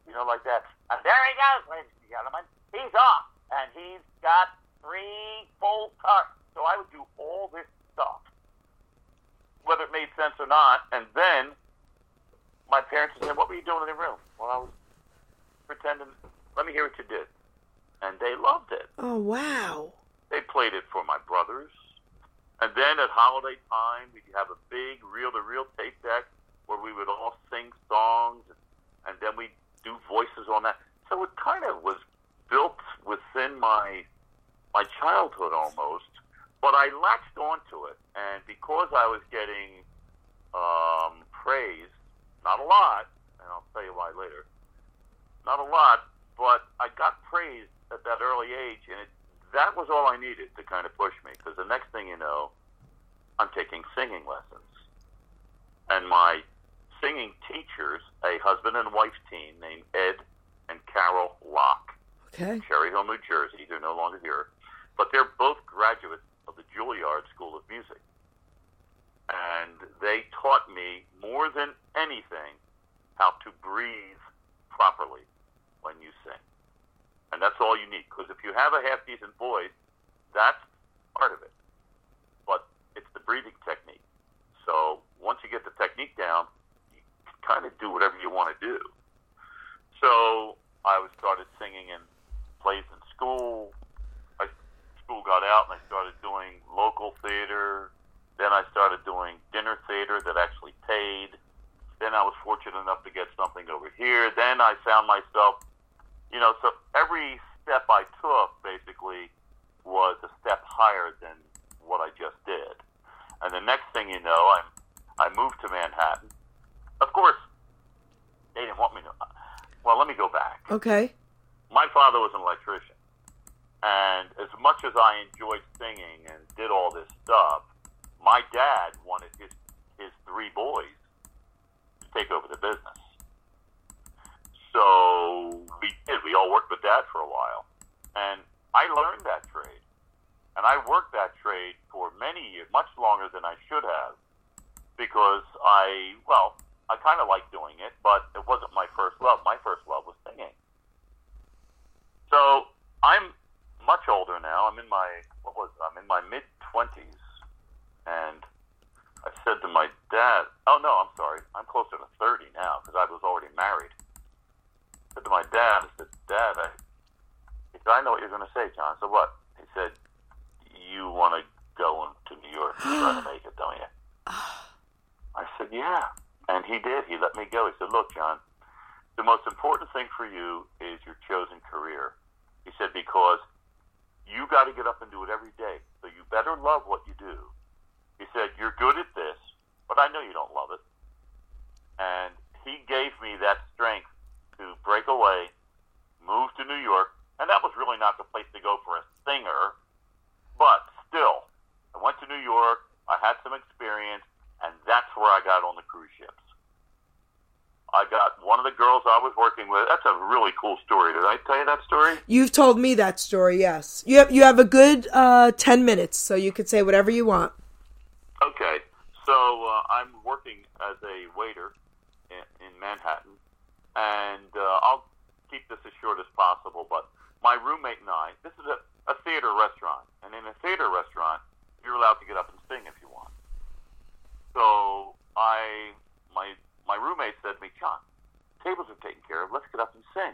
you know, like that. And there he goes, ladies and gentlemen. He's off and he's got three full cars. So I would do all this stuff whether it made sense or not. And then my parents would say, "What were you doing in the room?" Well, I was pretending. Let me hear what you did, and they loved it. Oh wow. They played it for my brothers, and then at holiday time, we'd have a big reel-to-reel tape deck where we would all sing songs, and then we'd do voices on that. So it kind of was built within my my childhood almost, but I latched onto it, and because I was getting um, praise, not a lot, and I'll tell you why later, not a lot, but I got praised at that early age, and it, that was all I needed to kind of push me, because the next thing you know, I'm taking singing lessons, and my singing teachers, a husband and wife team named Ed and Carol Locke, Okay. Cherry Hill, New Jersey. They're no longer here, but they're both graduates of the Juilliard School of Music, and they taught me more than anything how to breathe properly when you sing, and that's all you need. Because if you have a half decent voice, that's part of it, but it's the breathing technique. So once you get the technique down, you can kind of do whatever you want to do. So I was started singing in plays in school. I school got out and I started doing local theater. Then I started doing dinner theater that actually paid. Then I was fortunate enough to get something over here. Then I found myself, you know, so every step I took basically was a step higher than what I just did. And the next thing you know, I'm I moved to Manhattan. Of course, they didn't want me to. Well, let me go back Okay. My father was an electrician. And as much as I enjoyed singing and did all this stuff, my dad wanted his, his three boys to take over the business. So we did. We all worked with dad for a while. And I learned that trade. And I worked that trade for many years, much longer than I should have, because I, well, I kind of liked doing it, but it wasn't my first love. My first love was singing. So I'm much older now. I'm in my what was it? I'm in my mid twenties, and I said to my dad, "Oh no, I'm sorry. I'm closer to thirty now because I was already married." I said to my dad, "I said, Dad, I, he said, I know what you're going to say, John. So what?" He said, "You want to go to New York and try to make it, don't you?" I said, "Yeah," and he did. He let me go. He said, "Look, John." The most important thing for you is your chosen career. He said, because you got to get up and do it every day. So you better love what you do. He said, You're good at this, but I know you don't love it. And he gave me that strength to break away, move to New York, and that was really not the place to go for a singer, but still, I went to New York, I had some experience, and that's where I got on the cruise ships. I got one of the girls I was working with. That's a really cool story. Did I tell you that story? You've told me that story. Yes, you have. You have a good uh, ten minutes, so you could say whatever you want. Okay, so uh, I'm working as a waiter in, in Manhattan, and uh, I'll keep this as short as possible. But my roommate and I, this is a, a theater restaurant, and in a theater restaurant, you're allowed to get up and sing if you want. So I, my my roommate said to me, John, tables are taken care of. Let's get up and sing.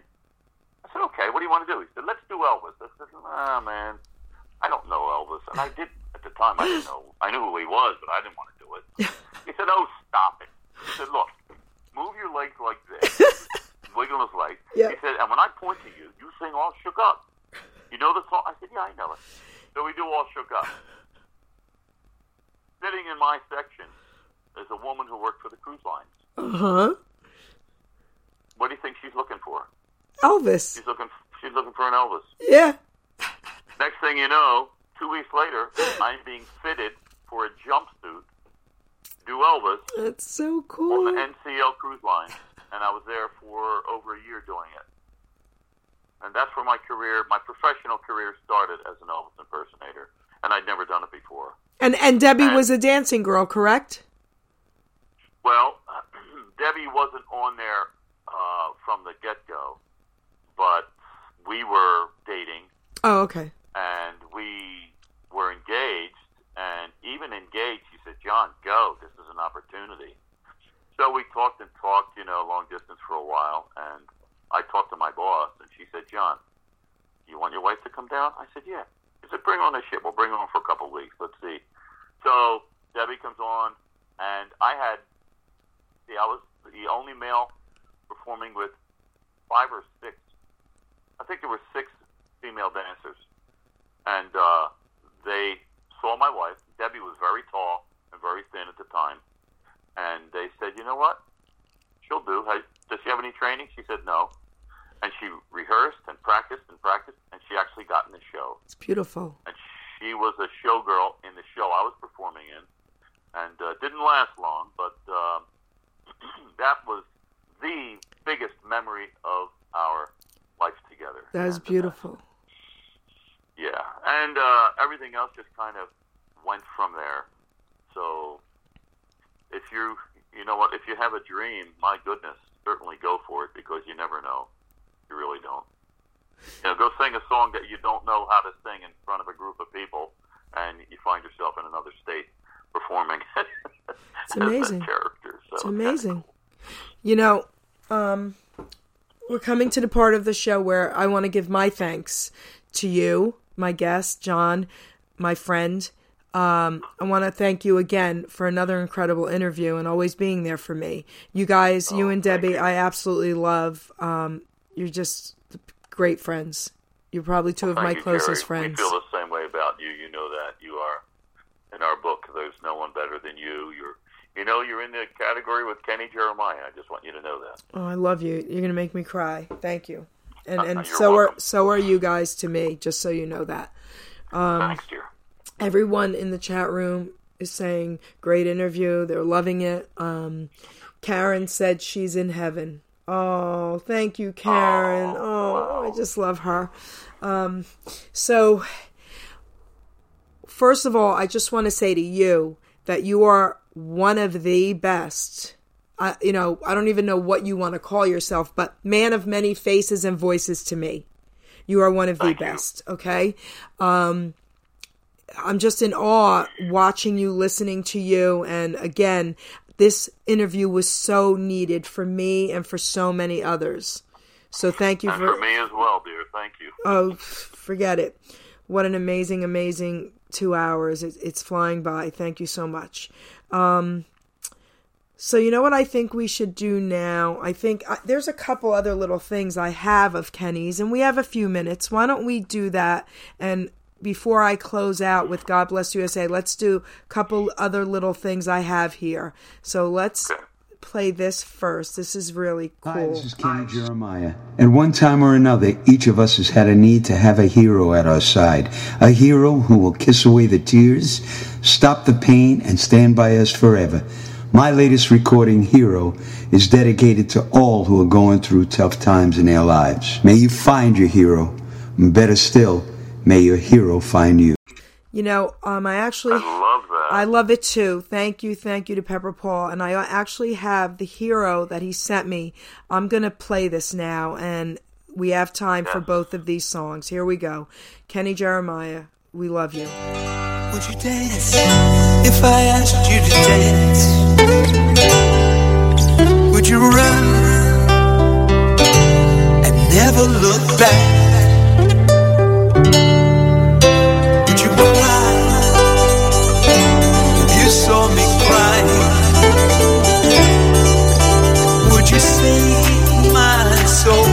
I said, okay. What do you want to do? He said, let's do Elvis. I said, ah, man, I don't know Elvis, and I did at the time. I didn't know. I knew who he was, but I didn't want to do it. He said, oh, stop it. He said, look, move your legs like this, wiggle his legs. Yeah. He said, and when I point to you, you sing all shook up. You know the song? I said, yeah, I know it. So we do all shook up. Sitting in my section is a woman who worked for the cruise lines. Uh huh. What do you think she's looking for? Elvis. She's looking. She's looking for an Elvis. Yeah. Next thing you know, two weeks later, I'm being fitted for a jumpsuit, do Elvis That's so cool. on the NCL cruise line, and I was there for over a year doing it. And that's where my career, my professional career, started as an Elvis impersonator, and I'd never done it before. And and Debbie was a dancing girl, correct? Well, Debbie wasn't on there uh, from the get go, but we were dating Oh, okay. and we were engaged. And even engaged, she said, "John, go. This is an opportunity." So we talked and talked, you know, long distance for a while. And I talked to my boss, and she said, "John, you want your wife to come down?" I said, "Yeah." She said, "Bring on the ship. We'll bring her on for a couple of weeks. Let's see." So Debbie comes on, and I had, see, I was the only male performing with five or six. I think there were six female dancers, and uh, they saw my wife. Debbie was very tall and very thin at the time, and they said, "You know what? She'll do. Has- Does she have any training?" She said, "No." And she rehearsed and practiced and practiced, and she actually got in the show. It's beautiful. And she was a showgirl in the show I was performing in, and uh, didn't last long, but uh, that was the biggest memory of our life together. That is beautiful. yeah, and uh, everything else just kind of went from there. So, if you, you know what, if you have a dream, my goodness, certainly go for it because you never know. You really don't. You know, go sing a song that you don't know how to sing in front of a group of people, and you find yourself in another state performing. It's amazing. As a character. So It's amazing. You know, um, we're coming to the part of the show where I want to give my thanks to you, my guest, John, my friend. Um, I want to thank you again for another incredible interview and always being there for me. You guys, you and Debbie, I absolutely love. Um, you're just great friends. You're probably two of my you, closest Geri. friends. We feel the same way about you. You know that you are in our book. There's no one better than you. You're, you know, you're in the category with Kenny Jeremiah. I just want you to know that. Oh, I love you. You're gonna make me cry. Thank you. And and You're so are so are you guys to me. Just so you know that. Um, Thanks, dear. everyone in the chat room is saying great interview they're loving it um karen said she's in heaven oh thank you karen oh i just love her um so first of all i just want to say to you that you are one of the best I, you know i don't even know what you want to call yourself but man of many faces and voices to me you are one of the Thank you. best okay um I'm just in awe watching you, listening to you. And again, this interview was so needed for me and for so many others. So thank you for, for me as well, dear. Thank you. oh, forget it. What an amazing, amazing two hours. It, it's flying by. Thank you so much. Um, so you know what I think we should do now? I think uh, there's a couple other little things I have of Kenny's, and we have a few minutes. Why don't we do that? And before I close out with God Bless USA, let's do a couple other little things I have here. So let's play this first. This is really cool. Hi, cool. this is Kenny Jeremiah. At one time or another, each of us has had a need to have a hero at our side. A hero who will kiss away the tears, stop the pain, and stand by us forever. My latest recording, Hero, is dedicated to all who are going through tough times in their lives. May you find your hero. And better still, may your hero find you. You know, um, I actually I love that. I love it too. Thank you, thank you to Pepper Paul. And I actually have the hero that he sent me. I'm gonna play this now, and we have time for both of these songs. Here we go. Kenny Jeremiah, we love you. Would you dance if I asked you to dance? Would you run and never look back? You save my soul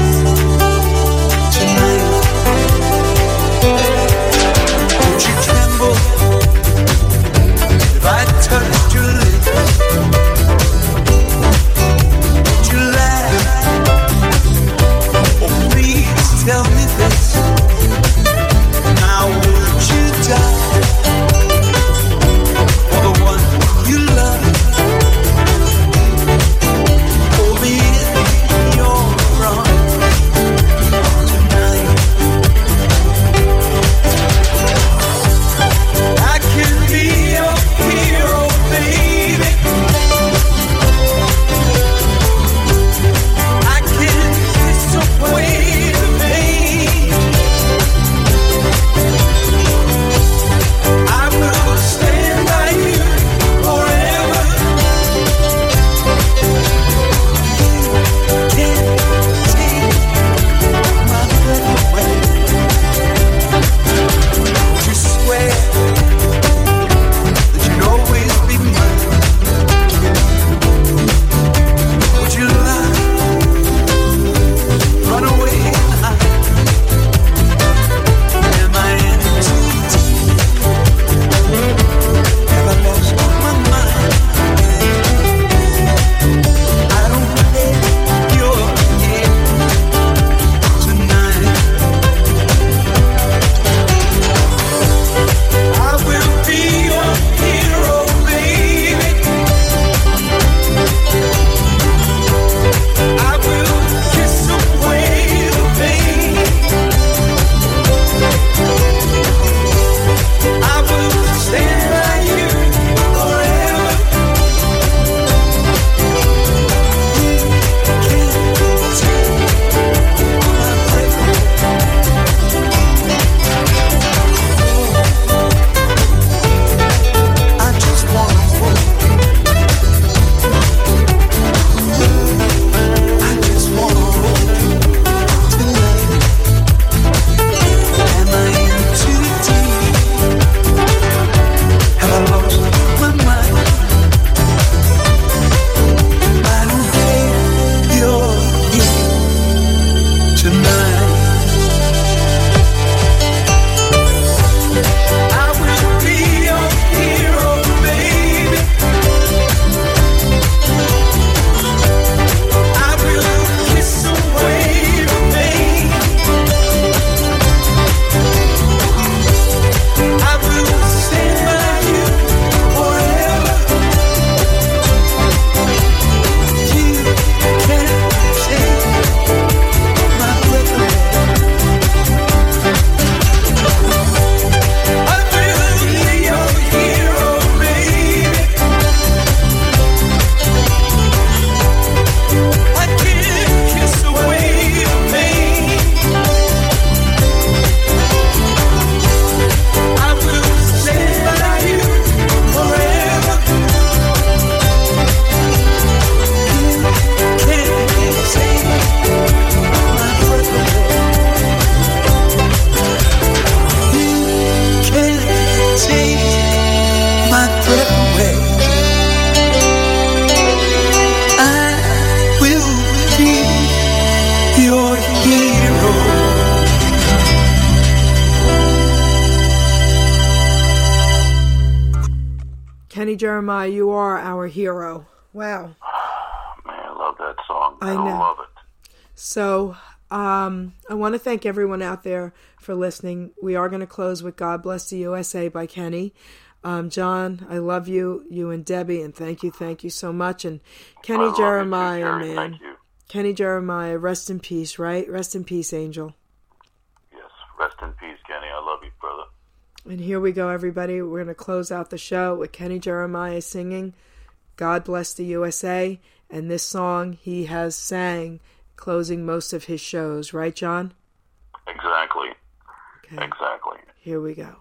thank everyone out there for listening. We are going to close with God Bless the USA by Kenny. Um, John, I love you, you and Debbie, and thank you, thank you so much. And Kenny love you too, Jeremiah, man. Thank you. Kenny Jeremiah, rest in peace, right? Rest in peace, Angel. Yes. Rest in peace, Kenny. I love you, brother. And here we go, everybody. We're going to close out the show with Kenny Jeremiah singing God Bless the USA. And this song he has sang closing most of his shows, right, John? Exactly. Okay, Exactly. here we go.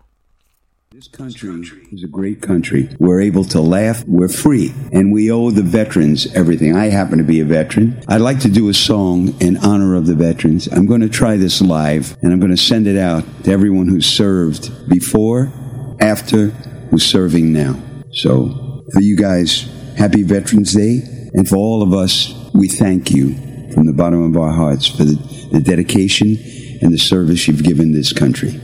This country is a great country. We're able to laugh. We're free. And we owe the veterans everything. I happen to be a veteran. I'd like to do a song in honor of the veterans. I'm going to try this live and I'm going to send it out to everyone who served before, after, who's serving now. So for you guys, happy Veterans Day. And for all of us, we thank you from the bottom of our hearts for the, the dedication and the service you've given this country.